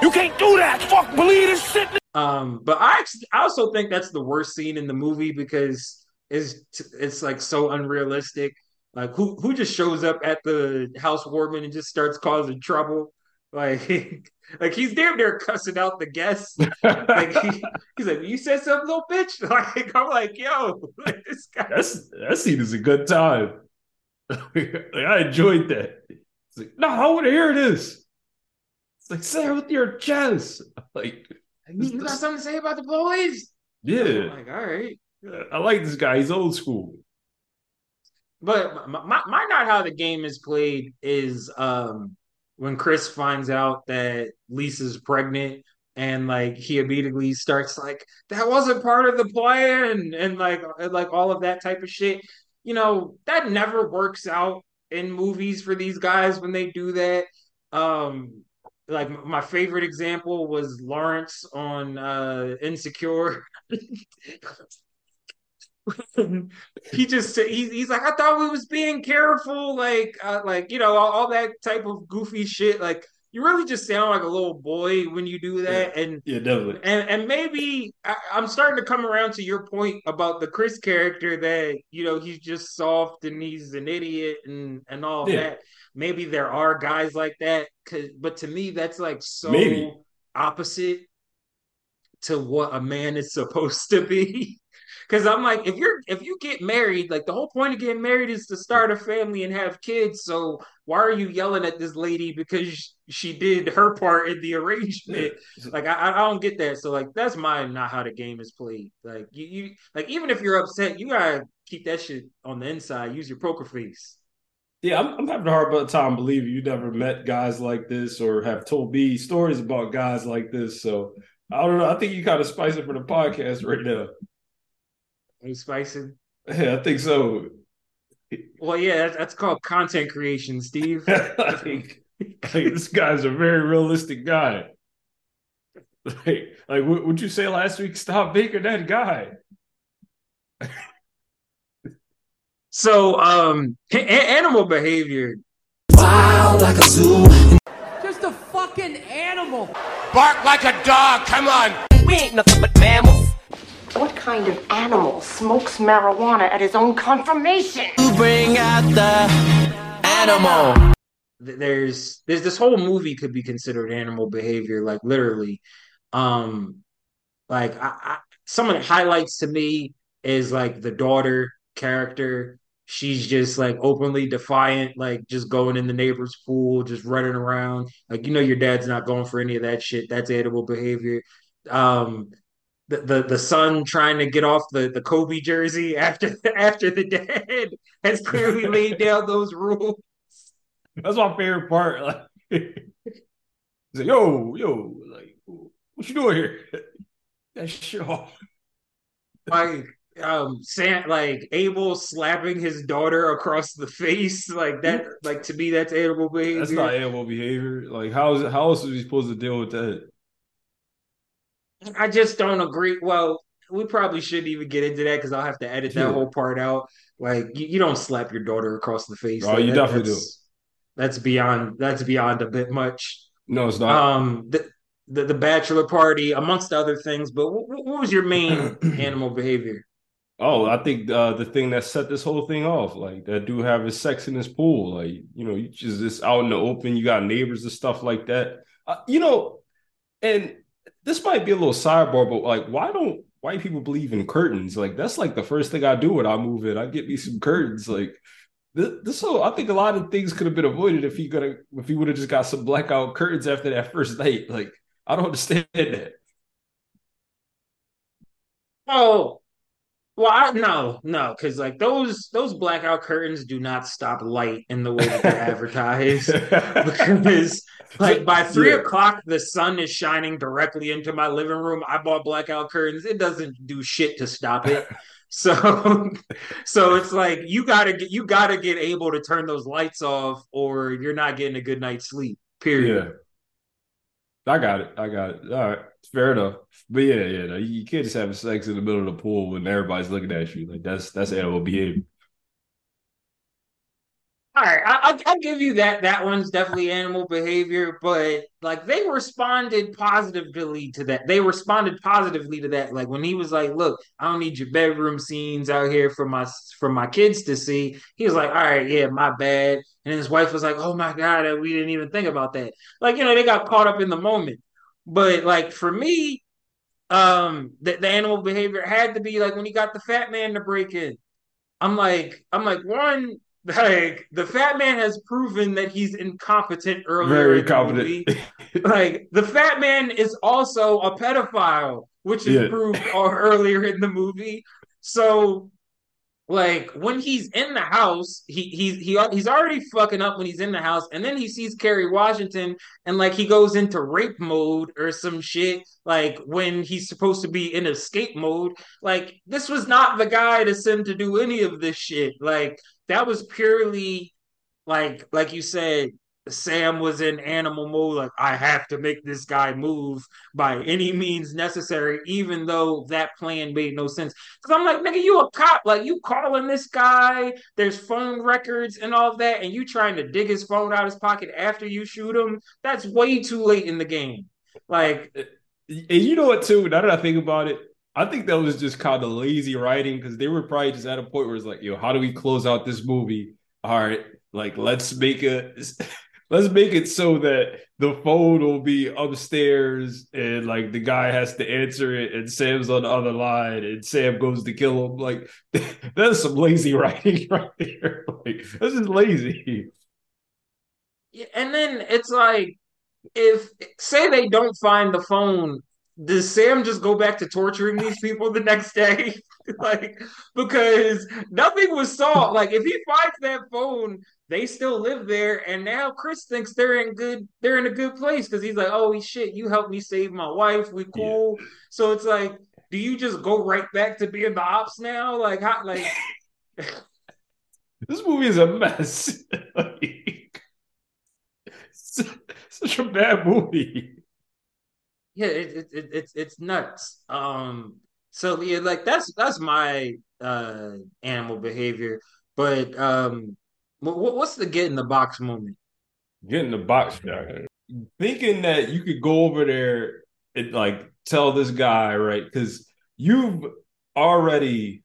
You can't do that. Fuck believe this shit. Um but i i also think that's the worst scene in the movie because it's it's like so unrealistic like who who just shows up at the housewarming and just starts causing trouble? Like, like he's damn near cussing out the guests. like he, he's like, "You said something, little bitch." Like I'm like, "Yo, like this guy." That's that scene is a good time. like, I enjoyed that. It's like, no, I want to hear this. It's like, say it with your chest. Like, you got something to say about the boys? Yeah. like, all right. I like this guy. He's old school. But my, my, not how the game is played is um when Chris finds out that Lisa's pregnant and like he immediately starts like that wasn't part of the plan and like like all of that type of shit. You know, that never works out in movies for these guys when they do that. Um like my favorite example was Lawrence on uh Insecure. he just he's, he's like I thought we was being careful, like uh, like you know all, all, that type of goofy shit. Like you really just sound like a little boy when you do that, yeah. and yeah, definitely. And and maybe I, am starting to come around to your point about the Chris character that you know he's just soft and he's an idiot and and all yeah. that. Maybe there are guys like that, cause, but to me that's like so maybe. opposite to what a man is supposed to be. Because I'm like, if you're if you get married, like the whole point of getting married is to start a family and have kids. So why are you yelling at this lady because she did her part in the arrangement? like I, I don't get that. So like that's my not how the game is played. Like you, you like even if you're upset, you gotta keep that shit on the inside. Use your poker face. Yeah, I'm, I'm having a hard time believing you never met guys like this or have told me stories about guys like this. So I don't know. I think you kind of spice it for the podcast right now. Are you spicing? Yeah, I think so. Well, yeah, that's, that's called content creation, Steve. I think, I think this guy's a very realistic guy. Like, like would you say last week? Stop making that guy. so, um, a- animal behavior. Wild like a zoo. Just a fucking animal. Bark like a dog. Come on. We ain't nothing but mammals. What kind of animal smokes marijuana at his own confirmation? Bring out the animal. There's there's this whole movie could be considered animal behavior, like literally. Um, like I, I, some of the highlights to me is like the daughter character. She's just like openly defiant, like just going in the neighbor's pool, just running around. Like you know, your dad's not going for any of that shit. That's animal behavior. Um, the, the the son trying to get off the, the Kobe jersey after after the dad has clearly laid down those rules. That's my favorite part. Like, he's like, yo, yo, like, what you doing here? That shit off. Like, um, Sam, like Abel slapping his daughter across the face, like that. Like to me, that's animal behavior. That's not animal behavior. Like, how is? How else is he supposed to deal with that? I just don't agree. Well, we probably shouldn't even get into that because I'll have to edit that Yeah. whole part out. Like you, you don't slap your daughter across the face. Oh, Like, you that- definitely that's, That's beyond. That's beyond a bit much. No, it's not. Um, the, the the bachelor party, amongst other things. But what, what was your main animal behavior? Oh, I think uh, the thing that set this whole thing off, like that dude having sex in his pool, like you know, you just just out in the open, you got neighbors and stuff like that. Uh, you know, and this might be a little sidebar, but like, why don't white people believe in curtains? Like that's like the first thing I do when I move in. I get me some curtains. Like this, whole, I think a lot of things could have been avoided if he could have, if he would have just got some blackout curtains after that first night. Like I don't understand that. Oh, well, I no, no, because like those those blackout curtains do not stop light in the way that they're advertised. because like by three Yeah. o'clock the sun is shining directly into my living room. I bought blackout curtains. It doesn't do shit to stop it. So so it's like you gotta get you gotta get Abel to turn those lights off or you're not getting a good night's sleep. Period. Yeah. I got it. I got it. All right. Fair enough. But yeah, yeah, no, you can't just have sex in the middle of the pool when everybody's looking at you. Like that's that's animal behavior. All right, I'll, I'll give you that. That one's definitely animal behavior, but like they responded positively to that. They responded positively to that. Like when he was like, "Look, I don't need your bedroom scenes out here for my for my kids to see." He was like, "All right, yeah, my bad." And his wife was like, "Oh my god, we didn't even think about that." Like you know, they got caught up in the moment. But like for me, um, the, the animal behavior had to be like when he got the fat man to break in. I'm like, I'm like, one, like the fat man has proven that he's incompetent earlier. Very in the competent. movie. Like the fat man is also a pedophile, which is Yeah. proved earlier in the movie. So, like when he's in the house, he he's he he's already fucking up when he's in the house, and then he sees Kerry Washington, and like he goes into rape mode or some shit. Like when he's supposed to be in escape mode. Like this was not the guy to send to do any of this shit. Like that was purely like like you said sam was in animal mode like i have to make this guy move by any means necessary even though that plan made no sense. Because i'm like nigga you a cop. Like you calling this guy. There's phone records and all that and you trying to dig his phone out of his pocket after you shoot him? That's way too late in the game. Like uh, And you know what, too? Now that I think about it, I think that was just kind of lazy writing because they were probably just at a point where it's like, yo, how do we close out this movie? All right, like let's make a let's make it so that the phone will be upstairs and like the guy has to answer it and Sam's on the other line and Sam goes to kill him. Like that's some lazy writing right there. Like that's just lazy. Yeah, and then it's like if say they don't find the phone does sam just go back to torturing these people the next day like because nothing was solved like if he finds that phone they still live there and now chris thinks they're in good they're in a good place because he's like oh shit you helped me save my wife we cool. So it's like do you just go right back to being the ops now? Like how like This movie is a mess. like, such, such a bad movie. yeah it, it, it, it's it's nuts. Um so yeah like that's that's my uh animal behavior. But um what, what's the get in the box moment Get in the box. Thinking that you could go over there and like tell this guy, right? Because you've already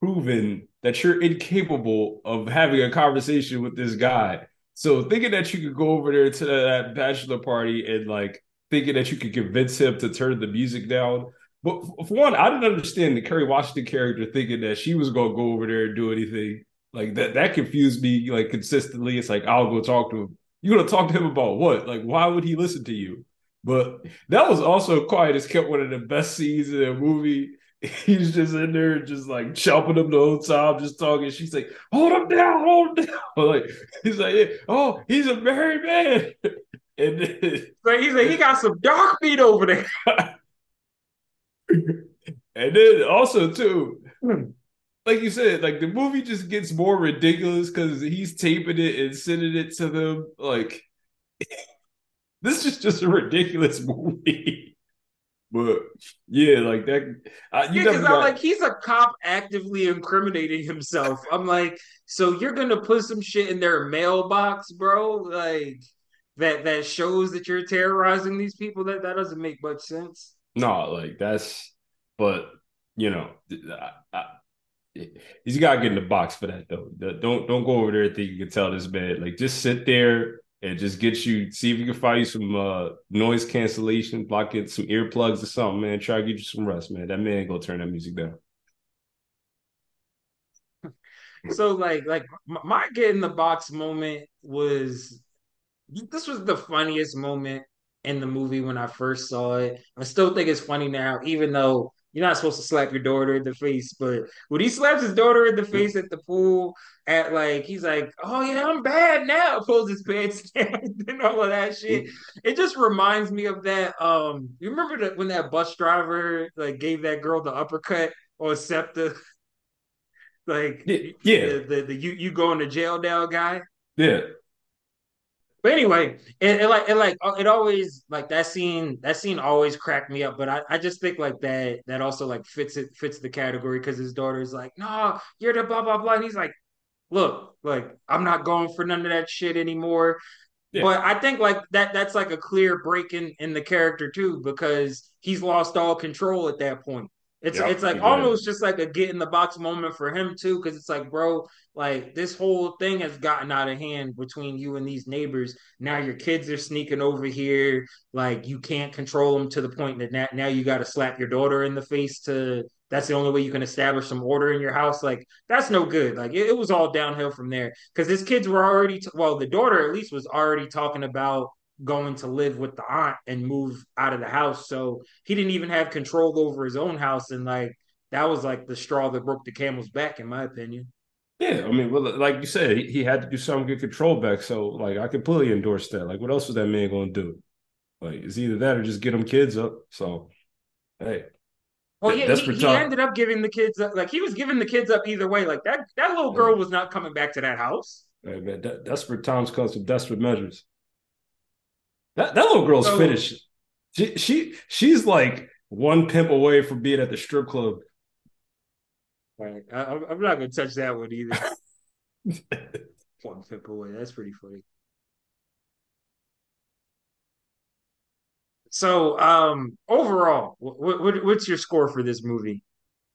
proven that you're incapable of having a conversation with this guy. So thinking that you could go over there to that bachelor party and like thinking that you could convince him to turn the music down. But for one, I didn't understand the Kerry Washington character thinking that she was gonna go over there and do anything. Like that that confused me like consistently. It's like I'll go talk to him. You're gonna talk to him about what? Like why would he listen to you? But that was also quiet as kept one of the best scenes in the movie he's just in there, just like chopping him the whole time, just talking. She's like, "Hold him down, hold him down." Like he's like, "Oh, he's a married man." And then, so he's like, he got some dark meat over there. and then also too, hmm. Like you said, like the movie just gets more ridiculous because he's taping it and sending it to them. Like this is just a ridiculous movie. But yeah, like that. I, yeah, because got... I'm like, he's a cop actively incriminating himself. I'm like, so you're gonna put some shit in their mailbox, bro? Like that that shows that you're terrorizing these people. That that doesn't make much sense. No, like that's. But you know, I, I, he's got to get in the box for that though. Don't don't go over there and think you can tell this man. Like just sit there and just get you see if you can find you some uh, noise cancellation, block it some earplugs or something, man. Try to get you some rest, man. That man go turn that music down. So like like my get in the box moment was this was the funniest moment in the movie when I first saw it. I still think it's funny now, even though you're not supposed to slap your daughter in the face, but when he slaps his daughter in the face at the pool, at like he's like, "Oh yeah, I'm bad now," pulls his pants down and all of that shit. It just reminds me of that. Um, you remember that when that bus driver like gave that girl the uppercut or SEPTA? Like, yeah, the, the, the you you going to jail now guy. Yeah, but anyway, it, it, like it like uh, it always like that scene that scene always cracked me up. But I, I just think like that that also like fits it fits the category because his daughter's like, no, you're the blah blah blah. And he's like, look, like I'm not going for none of that shit anymore. Yeah. But I think like that that's like a clear break in in the character too because he's lost all control at that point. It's yep, it's like almost just like a get in the box moment for him too, because it's like, bro, like this whole thing has gotten out of hand between you and these neighbors. Now your kids are sneaking over here. Like you can't control them to the point that now, you got to slap your daughter in the face to. That's the only way you can establish some order in your house. Like that's no good. Like it, it was all downhill from there because his kids were already. T- well, the daughter at least was already talking about going to live with the aunt and move out of the house. So he didn't even have control over his own house. And like that was like the straw that broke the camel's back, in my opinion. Yeah, I mean, well, like you said, he, he had to do something to get control back. So, like, I completely endorse that. Like, what else was that man going to do? Like, it's either that or just get them kids up. So, hey. Well, yeah, he, he, ended up giving the kids up. Like, he was giving the kids up either way. Like that that little girl was not coming back to that house. Hey, man, that, desperate times comes with desperate measures. That that little girl's so, finished. She she she's like one pimp away from being at the strip club. Right. I, am not gonna touch that one either. one pimp away. That's pretty funny. So, um, overall, what, what, what's your score for this movie?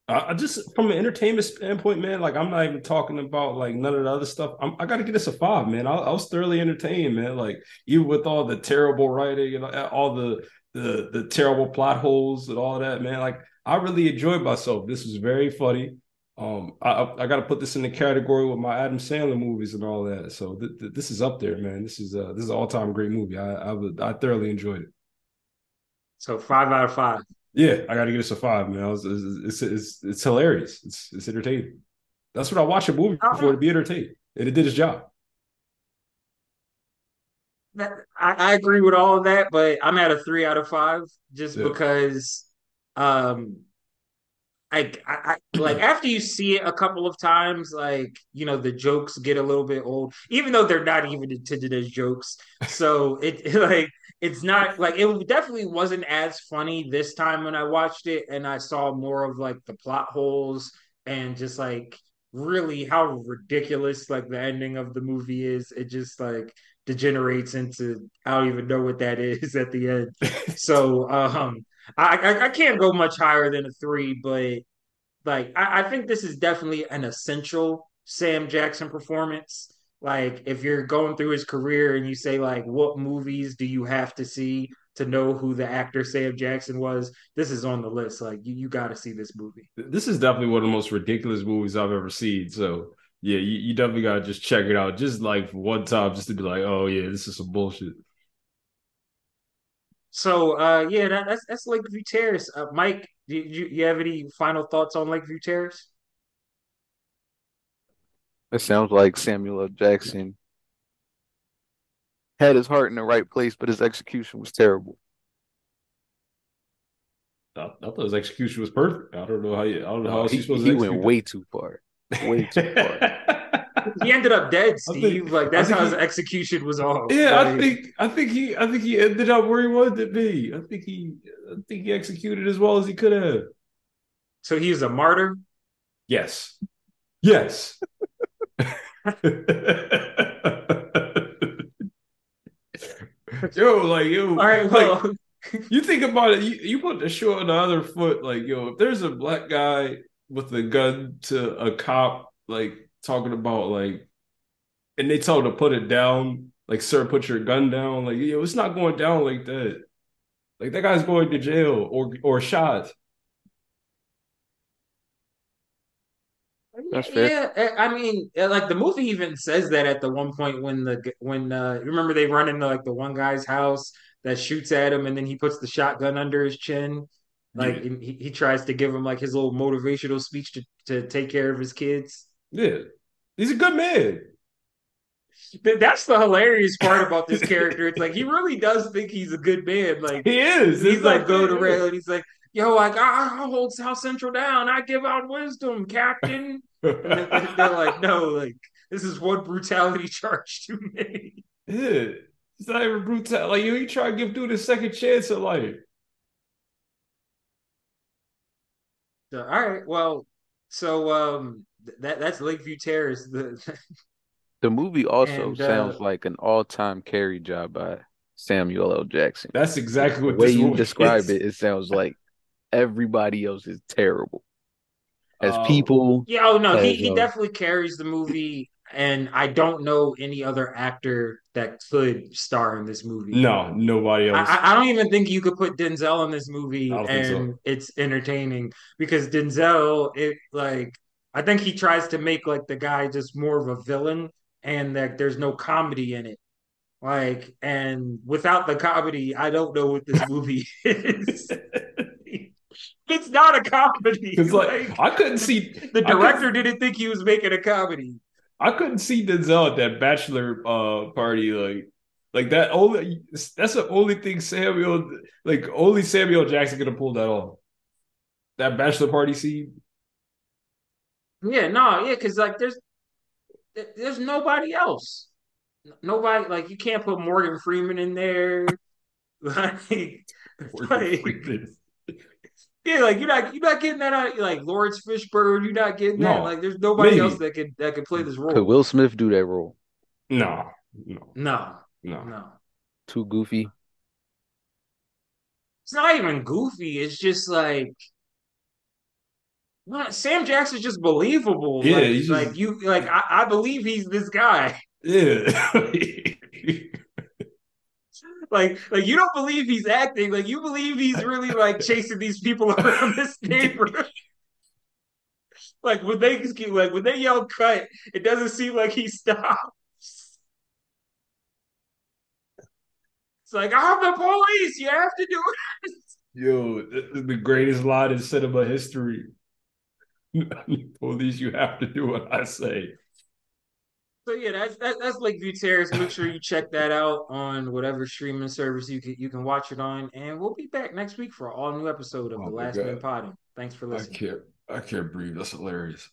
I just from an entertainment standpoint, man. Like I'm not even talking about like none of the other stuff. I'm, i got to get this a five, man. I, I, was thoroughly entertained, man. Like even with all the terrible writing and all the the the terrible plot holes and all that, man. Like I really enjoyed myself. This was very funny. Um, I I got to put this in the category with my Adam Sandler movies and all that. So th- th- this is up there, man. This is uh this is all time great movie. I I, would, I thoroughly enjoyed it. So five out of five. Yeah, I got to give this a five, man. It's, it's, it's, it's, hilarious. It's, it's entertaining. That's what I watch a movie uh-huh. for to be entertained, and it did its job. I, I agree with all of that, but I'm at a three out of five just yeah. because um I, I, like after you see it a couple of times, like you know the jokes get a little bit old, even though they're not even intended as jokes. So it, it like it's not like it definitely wasn't as funny this time when I watched it, and I saw more of like the plot holes and just like really how ridiculous like the ending of the movie is. It just like degenerates into I don't even know what that is at the end. so um I, I, I can't go much higher than a three, but like I, I think this is definitely an essential Sam Jackson performance. Like if you're going through his career and you say like what movies do you have to see to know who the actor Sam Jackson was, this is on the list. Like you, you got to see this movie. This is definitely one of the most ridiculous movies I've ever seen. So yeah, you, you definitely got to just check it out, just like one time, just to be like, oh yeah, this is some bullshit. So uh, yeah, that, that's that's Lakeview Terrace. Uh, Mike, Do you, you have any final thoughts on Lakeview Terrace? It sounds like Samuel L. Jackson had his heart in the right place, but his execution was terrible. I, I thought his execution was perfect. I don't know how you. I don't know how he, he supposed he to. went way too far. Way too far. he ended up dead, Steve. Think, like that's how his execution was off. Yeah, like, I think I think he I think he ended up where he wanted to be. I think he I think he executed as well as he could have. So he was a martyr. Yes. Yes. yo, like yo, all right. Well, like, you think about it. You, you put the shoe on the other foot. Like yo, if there's a black guy with a gun to a cop, like talking about like, and they tell him to put it down. Like, sir, put your gun down. Like, yo, it's not going down like that. Like that guy's going to jail or or shot. That's fair. Yeah, I mean, eh, like the movie even says that at the one point when the when uh remember they run into like the one guy's house that shoots at him and then he puts the shotgun under his chin, like Yeah. he, he tries to give him like his little motivational speech to to take care of his kids. Yeah, he's a good man. That's the hilarious part about this character. It's like he really does think he's a good man. Like He is. he's like go to rail and he's like, yo, like I, hold South Central down. I give out wisdom, Captain. And they're like, no, like this is one brutality charge too many. Yeah. It's not even brutal. Like you, you try to give dude a second chance in life. So, all right, well, so um, that that's Lakeview Terrace. The The movie also And, uh, sounds like an all-time carry job by Samuel L. Jackson. That's exactly what The what way this you movie describe is. it, it sounds like everybody else is terrible. As Oh. people, yeah, oh no, he, As, he uh, definitely carries the movie, and I don't know any other actor that could star in this movie. No, nobody else. I- I don't even think you could put Denzel in this movie I so. and it's entertaining because Denzel, it like I think he tries to make like the guy just more of a villain and that there's no comedy in it. Like, and without the comedy, I don't know what this movie is. it's not a comedy. It's like, Like, I couldn't see the director didn't think he was making a comedy. I couldn't see Denzel at that bachelor uh party like like that only that's the only thing Samuel like only Samuel Jackson could have pulled that off. That bachelor party scene. Yeah, no, yeah, because like there's there's nobody else. Nobody like you can't put Morgan Freeman in there. Like, like yeah, like you're not you're not getting that out. Like Laurence Fishburne, you're not getting that. Like there's nobody maybe. else that could that could play this role. could. Will Smith do that role? No, no, No, no. no. Too goofy. It's not even goofy. It's just like not, Sam Jackson's just believable. Yeah, like, just- like you like I, I believe he's this guy. Yeah. Like, like you don't believe he's acting. Like you believe he's really like chasing these people around this neighborhood. like when they like when they yell cut, it doesn't seem like he stops. It's like I'm the police. You have to do it. Yo, this is the greatest line in cinema history. Police, you have to do what I say. So yeah, that's that, that's Lakeview Terrace. Make sure you check that out on whatever streaming service you can you can watch it on. And we'll be back next week for an all new episode of Oh the Last God. Men Podding. Thanks for listening. I can't I can't breathe. That's hilarious.